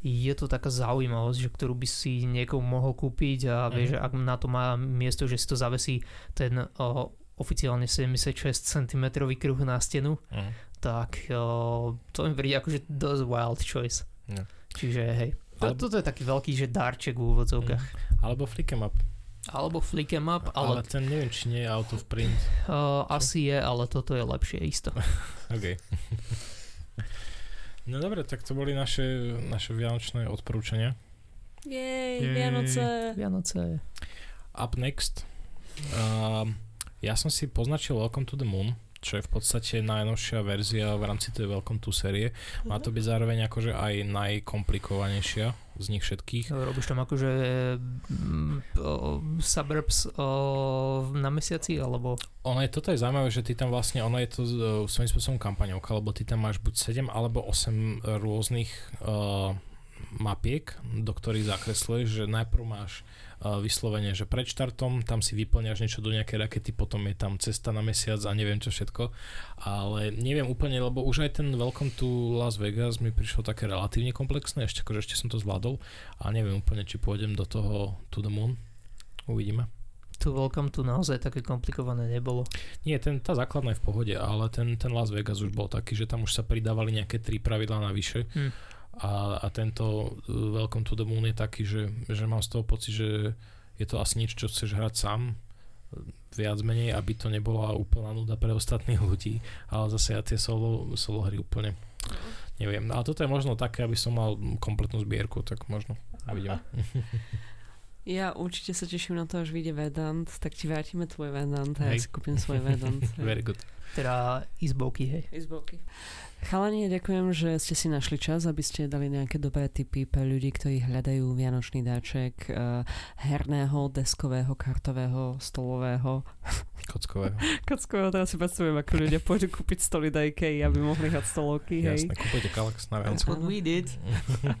je to taká zaujímavosť, že ktorú by si niekomu mohol kúpiť a vieš, Mhm. že ak na to má miesto, že si to zavesí ten o, oficiálne 76 cm kruh na stenu, Mhm. tak o, to mi príde akože dosť wild choice. No. Čiže hej, to, Alebo- toto je taký veľký, že darček v úvodzovkách. Alebo flick 'em up. Alebo flick 'em up, Ale, ale, ten neviem, či nie je out of print. uh, asi je, ale toto je lepšie isto. OK. No dobre, tak to boli naše, naše vianočné odporúčania. Jej, Jej. Vianoce. Vianoce. Up next. Uh, ja som si poznačil Welcome to the Moon, čo je v podstate najnovšia verzia v rámci tej Welcome to série. Má to byť zároveň akože aj najkomplikovanejšia z nich všetkých. Robíš tam akože o, suburbs o, na mesiaci, alebo Ono je, toto je zaujímavé, že ty tam vlastne, ono je to uh, svojím spôsobom kampaňovka, lebo ty tam máš buď 7 alebo 8 rôznych uh, mapiek, do ktorých zakresluješ, že najprv máš uh, vyslovene, že pred štartom tam si vyplňaš niečo do nejakej rakety, potom je tam cesta na mesiac a neviem čo všetko, ale neviem úplne, lebo už aj ten Welcome to Las Vegas mi prišlo také relatívne komplexné, ešte akože ešte som to zvládol, ale neviem úplne, či pôjdem do toho To the Moon. Uvidíme. tu Welcome tu naozaj také komplikované nebolo. Nie, ten, tá základná je v pohode, ale ten, ten Las Vegas už bol taký, že tam už sa pridávali nejaké tri pravidlá navyše. Hm. A, a tento uh, Welcome to the Moon je taký, že, že mám z toho pocit, že je to asi niečo, čo chceš hrať sám viac menej, aby to nebola úplná nuda pre ostatných ľudí, ale zase ja tie solo, solo hry úplne neviem. Ale toto je možno také, aby som mal kompletnú zbierku, tak možno uvidíme. Ja určite sa teším na to, až vyjde Vedant, tak ti vrátime tvoj Vedant a ja si kúpim svoj Vedant. Very good. Teda izbovky, hej. Izbovky. Chalani, ďakujem, že ste si našli čas, aby ste dali nejaké dobré tipy pre ľudí, ktorí hľadajú vianočný dáček uh, herného, deskového, kartového, stolového. Kockového. Kockového, teraz si predstavujem, ako ľudia pôjdu kúpiť stoly do IKEA, aby mohli hrať stolovky, hej. Jasné, kúpujte Kalax na Vianoce. What we did.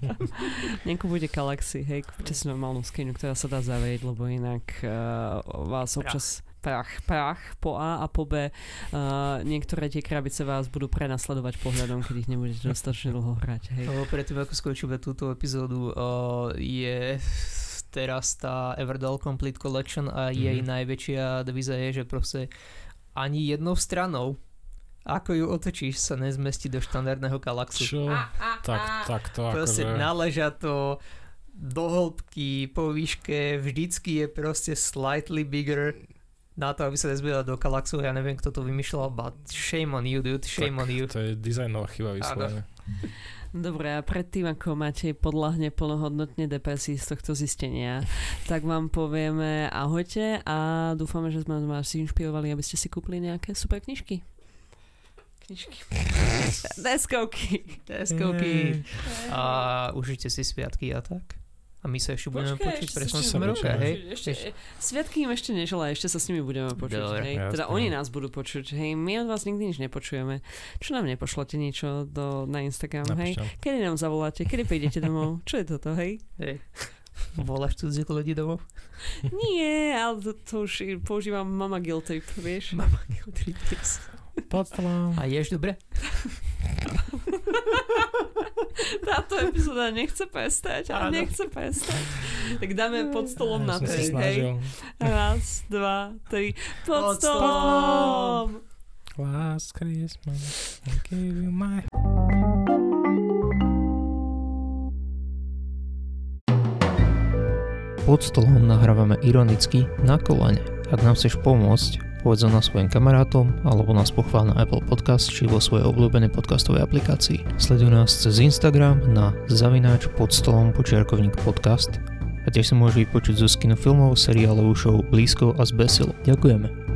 Nekúpujte Galaxy, hej, kúpite si normálnu skinu, ktorá sa dá zavrieť, lebo inak uh, vás občas prach, prach po A a po B. Uh, niektoré tie krabice vás budú prenasledovať pohľadom, keď ich nebudete dostatočne dlho hrať. Hej. O, predtým ako skončíme túto epizódu, uh, je teraz tá Everdell Complete Collection a mm-hmm. jej najväčšia deviza je, že proste ani jednou stranou ako ju otočíš, sa nezmestí do štandardného galaxu. Čo? Tak, tak to Proste akože... naleža to do hĺbky, po výške, vždycky je proste slightly bigger na to, aby sa nezbila do galaxu. Ja neviem, kto to vymýšľal, but shame on you, dude, shame tak, on you. To je dizajnová chyba vyslovene. Dobre, a predtým, ako máte podľahne plnohodnotne depresí z tohto zistenia, tak vám povieme ahojte a dúfame, že sme vás inšpirovali, aby ste si kúpili nejaké super knižky. Knižky. Deskovky. Deskovky. A užite si sviatky a tak. A my sa ešte budeme Počkaj, počuť ešte pre budeme roka, hej? Ešte, sviatky im ešte nežela, ešte sa s nimi budeme počuť. Dobre, hej? jasné. Teda oni nás budú počuť. Hej, my od vás nikdy nič nepočujeme. Čo nám nepošlete niečo do, na Instagram, hej? Napíšte. Kedy nám zavoláte? Kedy prídete domov? Čo je toto, hej? Hej. Voláš cudzích ľudí domov? Nie, ale to, to už používam mama guilt trip, vieš? Mama, Pod stolom. A ješ dobre? Táto epizóda nechce prestať, ale Áno. nechce prestať. Tak dáme pod stolom Ja na tri, hej? Raz, dva, tri. Pod Pod stolom! Last Christmas, I gave you my... Pod stolom nahrávame ironicky na kolene. Ak nám chceš pomôcť, povedz na svojim kamarátom alebo nás pochvál na Apple Podcast či vo svojej obľúbenej podcastovej aplikácii. Sleduj nás cez Instagram na zavináč pod stolom počiarkovník podcast a tiež si môžeš vypočuť zo skinu filmov, seriálov, show Blízko a z Besilo. Ďakujeme.